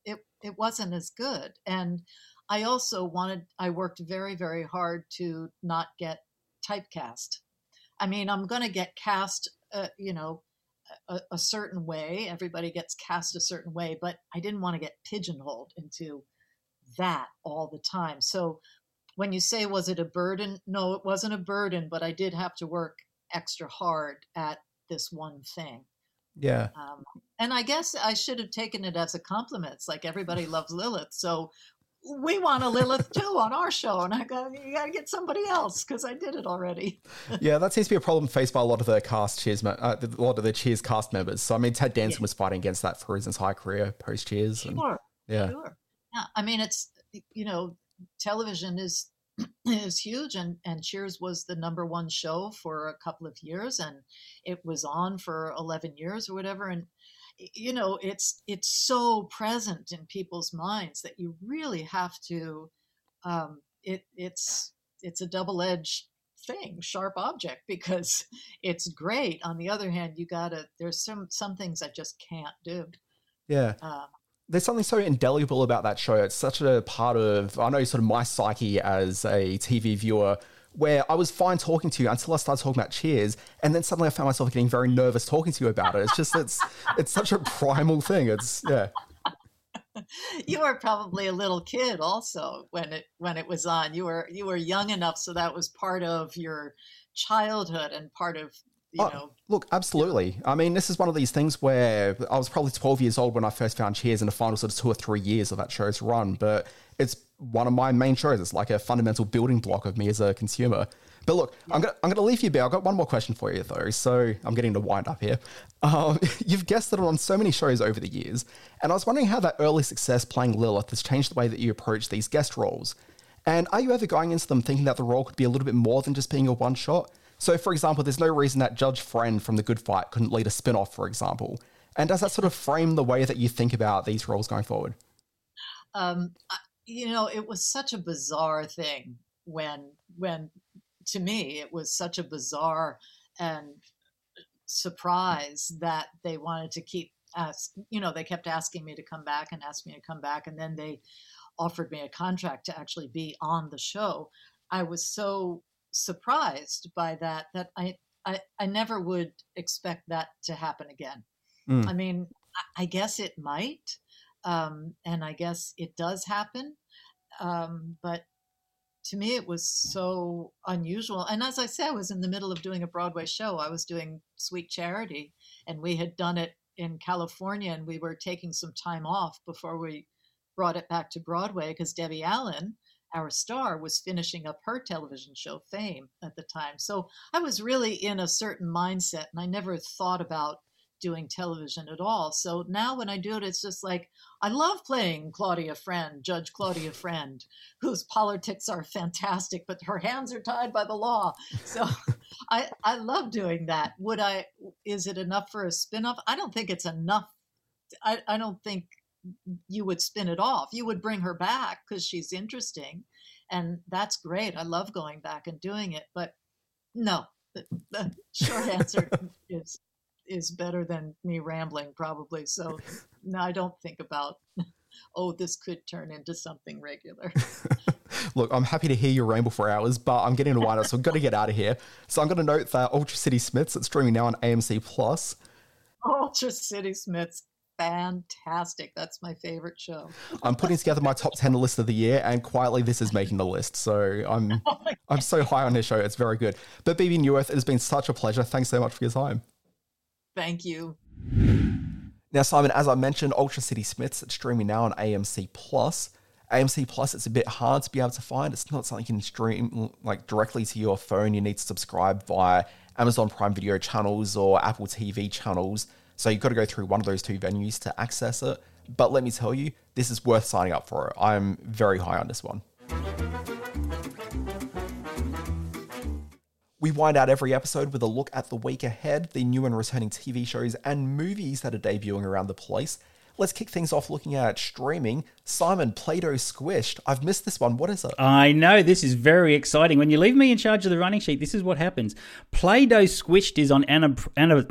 it, it wasn't as good. And I also wanted, I worked very, very hard to not get typecast. I mean, I'm going to get cast, uh, you know, a, a certain way. Everybody gets cast a certain way, but I didn't want to get pigeonholed into that all the time. So when you say, was it a burden? No, it wasn't a burden, but I did have to work extra hard at this one thing. Yeah. Um, and I guess I should have taken it as a compliment. It's like everybody loves Lilith. So we want a Lilith too on our show. And I go, you got to get somebody else because I did it already. yeah, that seems to be a problem faced by a lot of the cast Cheers, uh, a lot of the Cheers cast members. So I mean, Ted Danson was fighting against that for his entire career post Cheers. and- Yeah. Sure. Yeah. I mean, it's, you know, television is is huge and and cheers was the number one show for a couple of years and it was on for 11 years or whatever and you know it's it's so present in people's minds that you really have to um it it's it's a double-edged thing sharp object because it's great on the other hand you gotta there's some some things i just can't do Yeah. um, There's something so indelible about that show. It's such a part of, I know, sort of my psyche as a TV viewer, where I was fine talking to you until I started talking about Cheers, and then suddenly I found myself getting very nervous talking to you about it. It's just, it's, it's such a primal thing. It's, yeah. you were probably a little kid also when it when it was on you were you were young enough so that was part of your childhood and part of you Oh, know look, absolutely. I mean, this is one of these things where I was probably 12 years old when I first found Cheers in the final sort of two or three years of that show's run, but it's one of my main shows. It's like a fundamental building block of me as a consumer. But look, I'm gonna I'm gonna leave you be. I've got one more question for you though. So I'm getting to wind up here. Um, you've guested it on so many shows over the years, and I was wondering how that early success playing Lilith has changed the way that you approach these guest roles. And are you ever going into them thinking that the role could be a little bit more than just being a one shot? So, for example, there's no reason that Judge Friend from The Good Fight couldn't lead a spin off, for example. And does that sort of frame the way that you think about these roles going forward? um you know it was such a bizarre thing when when to me it was such a bizarre and surprise that they wanted to keep ask you know they kept asking me to come back and ask me to come back and then they offered me a contract to actually be on the show i was so surprised by that that i i, I never would expect that to happen again. Mm. i mean I, guess it might um, and i guess it does happen um, but to me it was so unusual. And as i said i was in the middle of doing a broadway show. I was doing sweet charity and we had done it in california and we were taking some time off before we brought it back to broadway because debbie allen our star was finishing up her television show fame at the time so i was really in a certain mindset and i never thought about doing television at all so now when i do it it's just like i love playing claudia friend judge claudia friend whose politics are fantastic, but her hands are tied by the law. So I I love doing that. Would I? Is it enough for a spinoff? I don't think it's enough. I I don't think you would spin it off. You would bring her back because she's interesting, and that's great. I love going back and doing it. But no, the, the short answer is is better than me rambling probably. So no, I don't think about. Oh, this could turn into something regular. Look, I'm happy to hear you ramble for hours, but I'm getting up, so I've got to get out of here. So I'm going to note that Ultra City Smiths, it's streaming now on AMC Plus. Ultra City Smiths, fantastic. That's my favorite show. I'm putting together my top 10 list of the year, and quietly, this is making the list. So I'm oh I'm so high on this show. It's very good. But Bebe Neuwirth, it has been such a pleasure. Thanks so much for your time. Thank you. Now, Simon, as I mentioned, Ultra City Smiths, it's streaming now on AMC Plus. AMC Plus, it's a bit hard to be able to find. It's not something you can stream like directly to your phone. You need to subscribe via Amazon Prime Video channels or Apple TV channels. So you've got to go through one of those two venues to access it. But let me tell you, this is worth signing up for. I'm very high on this one. We wind out every episode with a look at the week ahead, the new and returning TV shows and movies that are debuting around the place. Let's kick things off looking at streaming. Simon, Play Doh Squished. I've missed this one. What is it? I know. This is very exciting. When you leave me in charge of the running sheet, this is what happens. Play Doh Squished is on Anna. Anna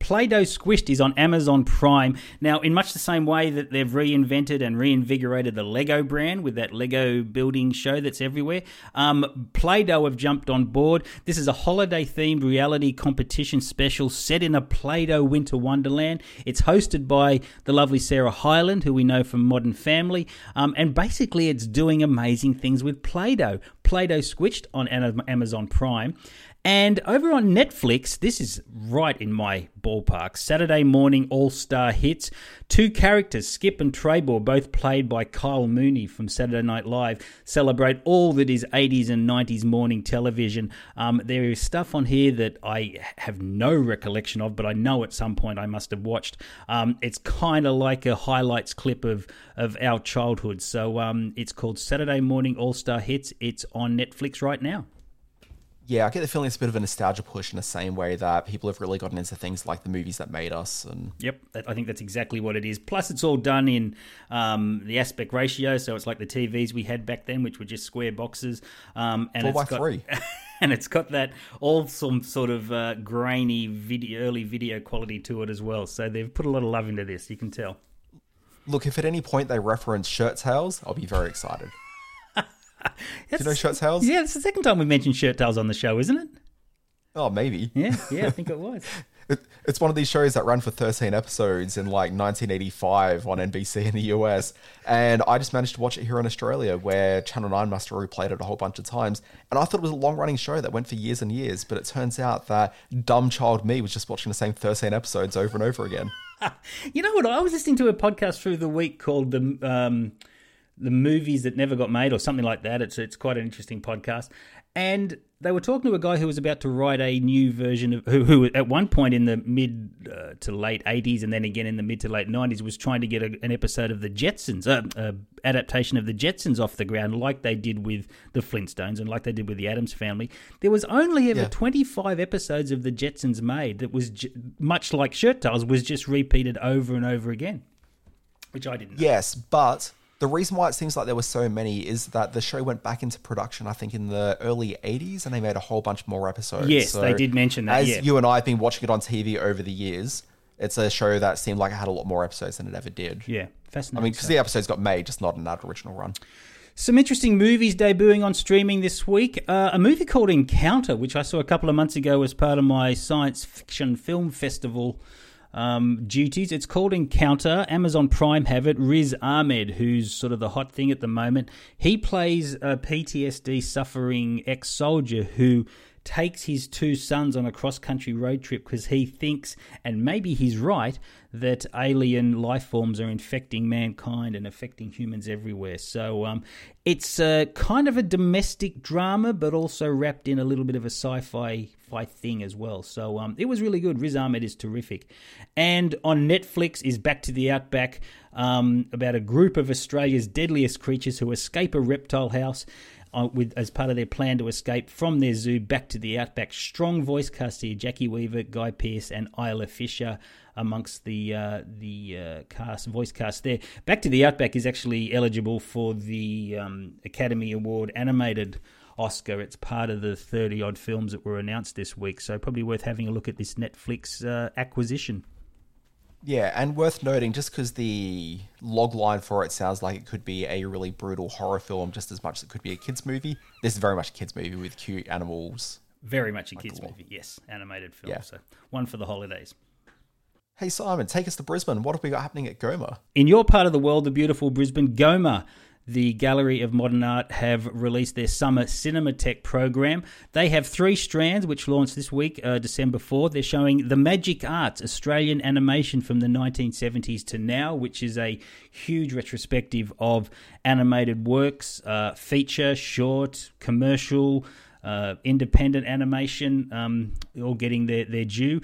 Play Doh Squished is on Amazon Prime. Now, in much the same way that they've reinvented and reinvigorated the Lego brand with that Lego building show that's everywhere, um, Play Doh have jumped on board. This is a holiday themed reality competition special set in a Play Doh winter wonderland. It's hosted by the lovely Sarah Hyland, who we know from Modern Family. Um, and basically, it's doing amazing things with Play Doh. Play Doh Squished on Amazon Prime. And over on Netflix, this is right in my ballpark. Saturday morning All Star hits. Two characters, Skip and Trebor, both played by Kyle Mooney from Saturday Night Live, celebrate all that is 80s and 90s morning television. Um, there is stuff on here that I have no recollection of, but I know at some point I must have watched. Um, it's kind of like a highlights clip of, of our childhood. So um, it's called Saturday Morning All Star Hits. It's on Netflix right now yeah, I get the feeling it's a bit of a nostalgia push in the same way that people have really gotten into things like the movies that made us. And yep, I think that's exactly what it is. Plus, it's all done in um, the aspect ratio, so it's like the TVs we had back then, which were just square boxes. Um, and Four by got, three. and it's got that awesome sort of uh, grainy video, early video quality to it as well. So they've put a lot of love into this. You can tell. Look, if at any point they reference Shirt Tales, I'll be very excited. Do you know Shirt Tales? Yeah, it's the second time we've mentioned Shirt Tales on the show, isn't it? Oh, maybe. Yeah, yeah, I think it was. it, it's one of these shows that ran for 13 episodes in like 1985 on NBC in the US. And I just managed to watch it here in Australia, where Channel 9 must have replayed it a whole bunch of times. And I thought it was a long running show that went for years and years. But it turns out that dumb child me was just watching the same 13 episodes over and over again. you know what? I was listening to a podcast through the week called the. Um, the movies that never got made or something like that. It's it's quite an interesting podcast. And they were talking to a guy who was about to write a new version of who, who at one point in the mid uh, to late 80s and then again in the mid to late 90s was trying to get a, an episode of the Jetsons, uh, uh, adaptation of the Jetsons off the ground, like they did with the Flintstones and like they did with the Addams Family. There was only ever yeah. 25 episodes of the Jetsons made that was j- much like Shirt Tales was just repeated over and over again, which I didn't. Know. Yes, but the reason why it seems like there were so many is that the show went back into production, I think, in the early 80s, and they made a whole bunch more episodes. Yes, so they did mention that. As yeah. you and I have been watching it on TV over the years, it's a show that seemed like it had a lot more episodes than it ever did. Yeah, fascinating. I mean, because the episodes got made, just not in that original run. Some interesting movies debuting on streaming this week. Uh, a movie called Encounter, which I saw a couple of months ago as part of my science fiction film festival um, duties. It's called Encounter. Amazon Prime have it. Riz Ahmed, who's sort of the hot thing at the moment, he plays a PTSD suffering ex soldier who takes his two sons on a cross country road trip because he thinks, and maybe he's right, that alien life forms are infecting mankind and affecting humans everywhere. So um, it's a, kind of a domestic drama, but also wrapped in a little bit of a sci fi thing as well. So um, it was really good. Riz Ahmed is terrific. And on Netflix is Back to the Outback um, about a group of Australia's deadliest creatures who escape a reptile house uh, with as part of their plan to escape from their zoo back to the outback. Strong voice cast here: Jacki Weaver, Guy Pearce, and Isla Fisher amongst the uh, the uh, cast voice cast there. Back to the Outback is actually eligible for the um, Academy Award animated Oscar. It's part of the thirty odd films that were announced this week, so probably worth having a look at this Netflix uh, acquisition. Yeah, and worth noting, just because the log line for it sounds like it could be a really brutal horror film, just as much as it could be a kids movie. This is very much a kids movie with cute animals. Very much a kids movie, yes, animated film. Yeah. So one for the holidays. Hey Simon, take us to Brisbane. What have we got happening at Goma? In your part of the world, the beautiful Brisbane Goma, the Gallery of Modern Art have released their summer Cinematheque program. They have three strands which launched this week, uh, December 4th. They're showing The Magic Arts, Australian animation from the 1970s to now, which is a huge retrospective of animated works, uh, feature, short, commercial, uh, independent animation, um, all getting their, their due.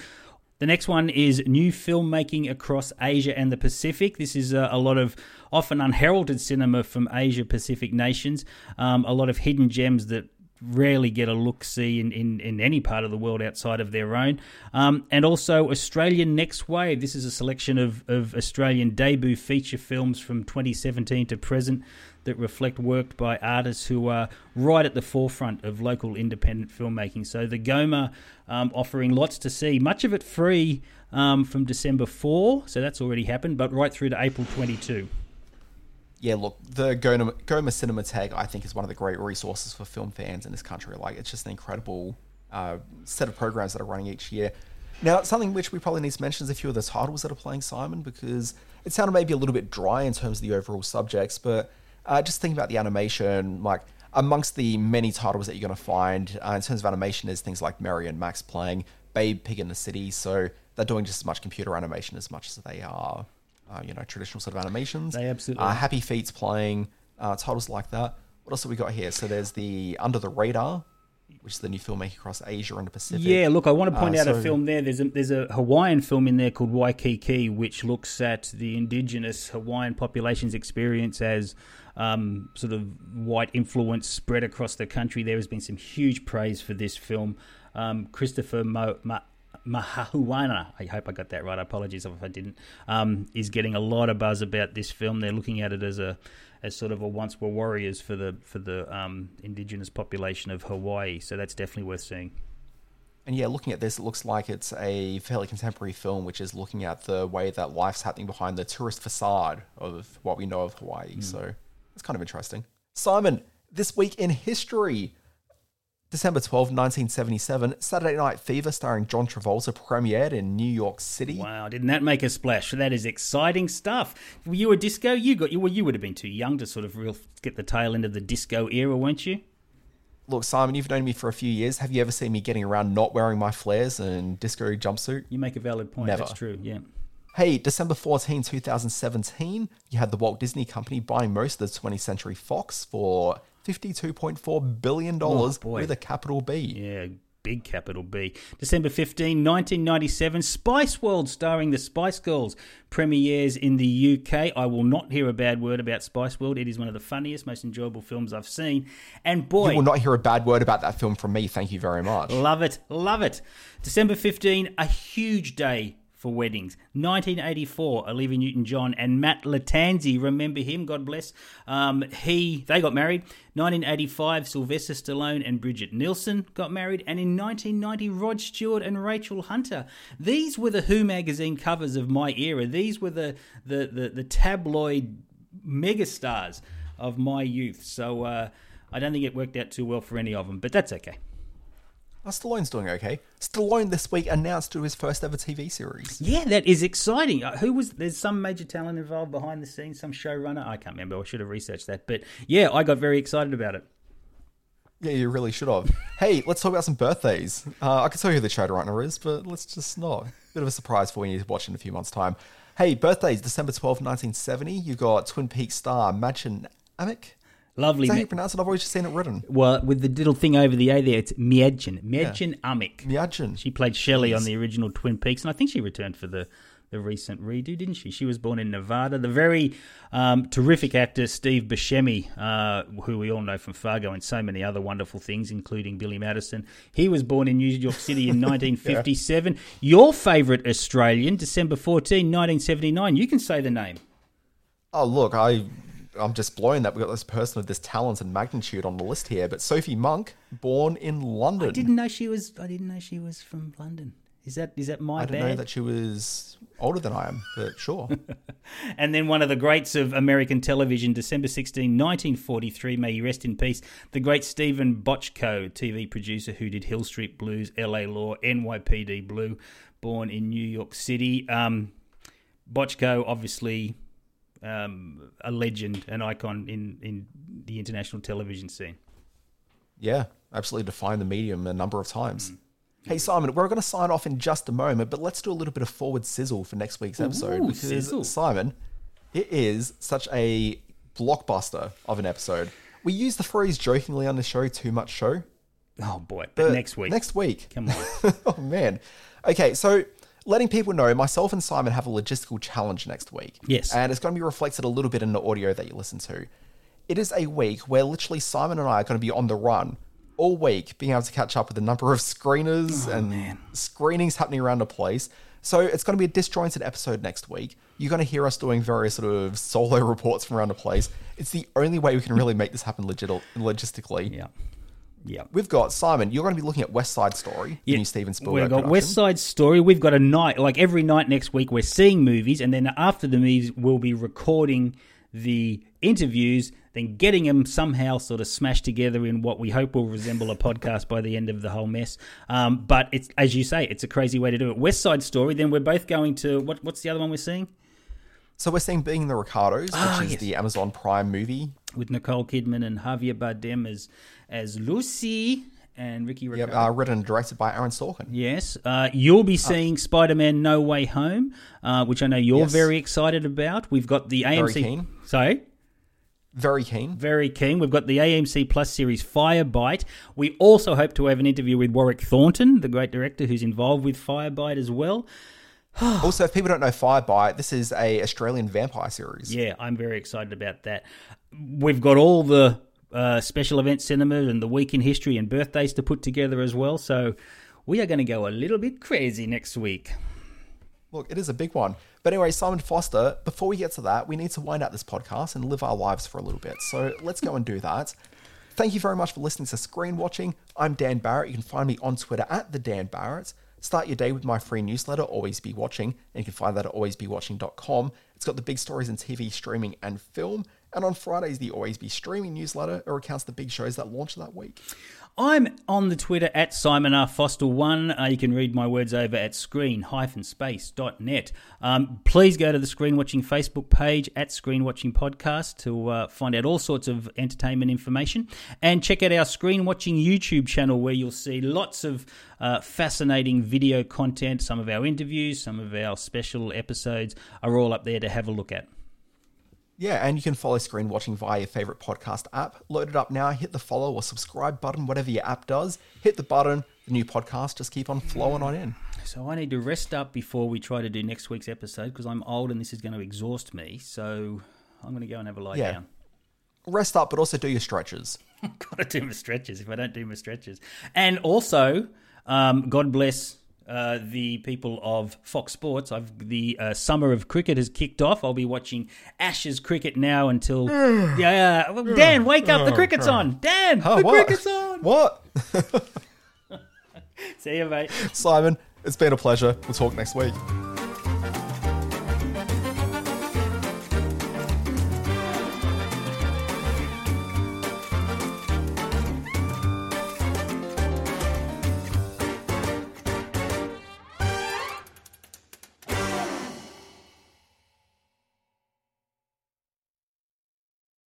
The next one is new filmmaking across Asia and the Pacific. This is uh, a lot of often unheralded cinema from Asia Pacific nations, um, a lot of hidden gems that rarely get a look see in, in, in any part of the world outside of their own. Um, and also Australian Next Wave. This is a selection of, of Australian debut feature films from 2017 to present that reflect work by artists who are right at the forefront of local independent filmmaking. So the Goma um, offering lots to see, much of it free um, from December 4, so that's already happened, but right through to April 22. Yeah, look, the Goma, Goma tag I think, is one of the great resources for film fans in this country. Like, it's just an incredible uh, set of programs that are running each year. Now, something which we probably need to mention is a few of the titles that are playing Simon, because it sounded maybe a little bit dry in terms of the overall subjects, but uh, just thinking about the animation, like amongst the many titles that you're going to find uh, in terms of animation, is things like Mary and Max playing Babe Pig in the City. So they're doing just as much computer animation as much as they are, uh, you know, traditional sort of animations. They absolutely uh. Happy Feet's playing uh, titles like that. What else have we got here? So there's the Under the Radar, which is the new filmmaking across Asia and the Pacific. Yeah, look, I want to point Uh, out a film there. There's a there's a Hawaiian film in there called Waikiki, which looks at the indigenous Hawaiian population's experience as um, sort of white influence spread across the country. There has been some huge praise for this film. Um, Christopher Mo, Ma, Mahahuana, I hope I got that right. Apologies if I didn't. Um, is getting a lot of buzz about this film. They're looking at it as a as sort of a once were warriors for the for the um, indigenous population of Hawaii. So that's definitely worth seeing. And yeah, looking at this, it looks like it's a fairly contemporary film, which is looking at the way that life's happening behind the tourist facade of what we know of Hawaii. So it's kind of interesting. Simon, this week in history, December 12, 1977, Saturday Night Fever starring John Travolta premiered in New York City. Wow, didn't that make a splash? That is exciting stuff. Were you a disco? You got you well, you would have been too young to sort of real get the tail end of the disco era, weren't you? Look, Simon, you've known me for a few years. Have you ever seen me getting around not wearing my flares and disco jumpsuit? You make a valid point. Never. That's true. Yeah. Hey, December 14, 2017, you had the Walt Disney Company buying most of the 20th Century Fox for $52.4 billion Oh, with a capital B. Yeah, big capital B. December 15, 1997, Spice World starring the Spice Girls premieres in the UK. I will not hear a bad word about Spice World. It is one of the funniest, most enjoyable films I've seen. And boy, You will not hear a bad word about that film from me. Thank you very much. Love it, love it. December 15, a huge day for weddings. 1984, Olivia Newton-John and Matt Lattanzi, remember him, God bless. Um, he They got married. 1985, Sylvester Stallone and Brigitte Nielsen got married. And in 1990, Rod Stewart and Rachel Hunter. These were the Who magazine covers of my era. These were the, the, the, the tabloid megastars of my youth. So uh, I don't think it worked out too well for any of them, but that's okay. Oh, Stallone's doing okay. Stallone this week announced to his first ever TV series. Yeah, that is exciting. Uh, Who was there's some major talent involved behind the scenes, some showrunner. I can't remember. I should have researched that. But yeah, I got very excited about it. Yeah, you really should have. hey, let's talk about some birthdays. Uh, I can tell you who the showrunner is, but let's just not. Bit of a surprise for when you watch in a few months' time. Hey, birthdays, December 12, 1970. You got Twin Peaks star Mädchen Amick. Lovely. Is that how you pronounce it? I've always just seen it written. Well, with the little thing over the A there, it's Miedjen. Miedjen Amick. Miedjen. She played Shelley on the original Twin Peaks, and I think she returned for the, the recent redo, didn't she? She was born in Nevada. The very um, terrific actor Steve Buscemi, uh, who we all know from Fargo and so many other wonderful things, including Billy Madison. He was born in New York City in 1957. Your favourite Australian, December 14, 1979. You can say the name. Oh, look, I, I'm just blown that we've got this person of this talent and magnitude on the list here. But Sophie Monk, born in London. I didn't know she was. I didn't know she was from London. Is that is that my I didn't bad? know that she was older than I am, but sure. and then one of the greats of American television, December 16, 1943, may he rest in peace, the great Steven Bochco, TV producer who did Hill Street Blues, LA Law, NYPD Blue, born in New York City. Um, Bochco, obviously um, a legend, an icon in, in the international television scene. Yeah, absolutely defined the medium a number of times. Hey Simon, we're going to sign off in just a moment, but let's do a little bit of forward sizzle for next week's episode Ooh, because sizzle. Simon, it is such a blockbuster of an episode. We use the phrase jokingly on the show, too much show. Oh boy, but next week. Next week. Come on. oh man. Okay, so letting people know, myself and Simon have a logistical challenge next week. Yes. And it's going to be reflected a little bit in the audio that you listen to. It is a week where literally Simon and I are going to be on the run all week, being able to catch up with a number of screeners oh, and screenings happening around the place. So it's going to be a disjointed episode next week. You're going to hear us doing various sort of solo reports from around the place. It's the only way we can really make this happen legit- logistically. Yeah. Yeah. We've got Simon. You're going to be looking at West Side Story, the new Steven Spielberg. We've got production. West Side Story. We've got a night, like every night next week, we're seeing movies, and then after the movies, we'll be recording the interviews, then getting them somehow sort of smashed together in what we hope will resemble a podcast by the end of the whole mess. Um, but it's as you say, it's a crazy way to do it. West Side Story. Then we're both going to what? What's the other one we're seeing? So we're seeing Being the Ricardos, which is yes. the Amazon Prime movie. With Nicole Kidman and Javier Bardem as as Lucy and Ricky Yep, Ricardo. uh, written and directed by Aaron Sorkin. Yes, uh, you'll be seeing Spider-Man: No Way Home, uh, which I know you're Yes. very excited about. We've got the AMC. Very keen. Sorry. Very keen. Very keen. We've got the AMC Plus series Firebite. We also hope to have an interview with Warwick Thornton, the great director who's involved with Firebite as well. also, if people don't know Firebite, this is a Australian vampire series. Yeah, I'm very excited about that. We've got all the uh, special event cinema and the week in history and birthdays to put together as well. So we are going to go a little bit crazy next week. Look, it is a big one. But anyway, Simon Foster, before we get to that, we need to wind out this podcast and live our lives for a little bit. So let's go and do that. Thank you very much for listening to Screen Watching. I'm Dan Barrett. You can find me on Twitter at the Dan Barrett. Start your day with my free newsletter, Always Be Watching, and you can find that at alwaysbewatching.com. It's got the big stories in TV, streaming, and film. And on Fridays, the Always Be Streaming newsletter it recounts the big shows that launch that week. I'm on the Twitter at Simon R. Foster1. Uh, you can read my words over at screen-space.net. Um, please go to the Screen Watching Facebook page at Screen Watching Podcast to uh, find out all sorts of entertainment information. And check out our Screen Watching YouTube channel where you'll see lots of uh, fascinating video content. Some of our interviews, some of our special episodes are all up there to have a look at. Yeah, and you can follow Screen Watching via your favorite podcast app. Load it up now, hit the follow or subscribe button, whatever your app does. Hit the button, the new podcast just keep on flowing on in. So I need to rest up before we try to do next week's episode because I'm old and this is going to exhaust me. So I'm going to go and have a lie Yeah. down. Rest up, but also do your stretches. Got to do my stretches if I don't do my stretches. And also, um, God bless uh, the people of Fox Sports. I've the uh, summer of cricket has kicked off. I'll be watching Ashes cricket now until yeah. Well, Dan, wake up! The cricket's on. Dan, the what? cricket's on. What? See you, mate. Simon, it's been a pleasure. We'll talk next week.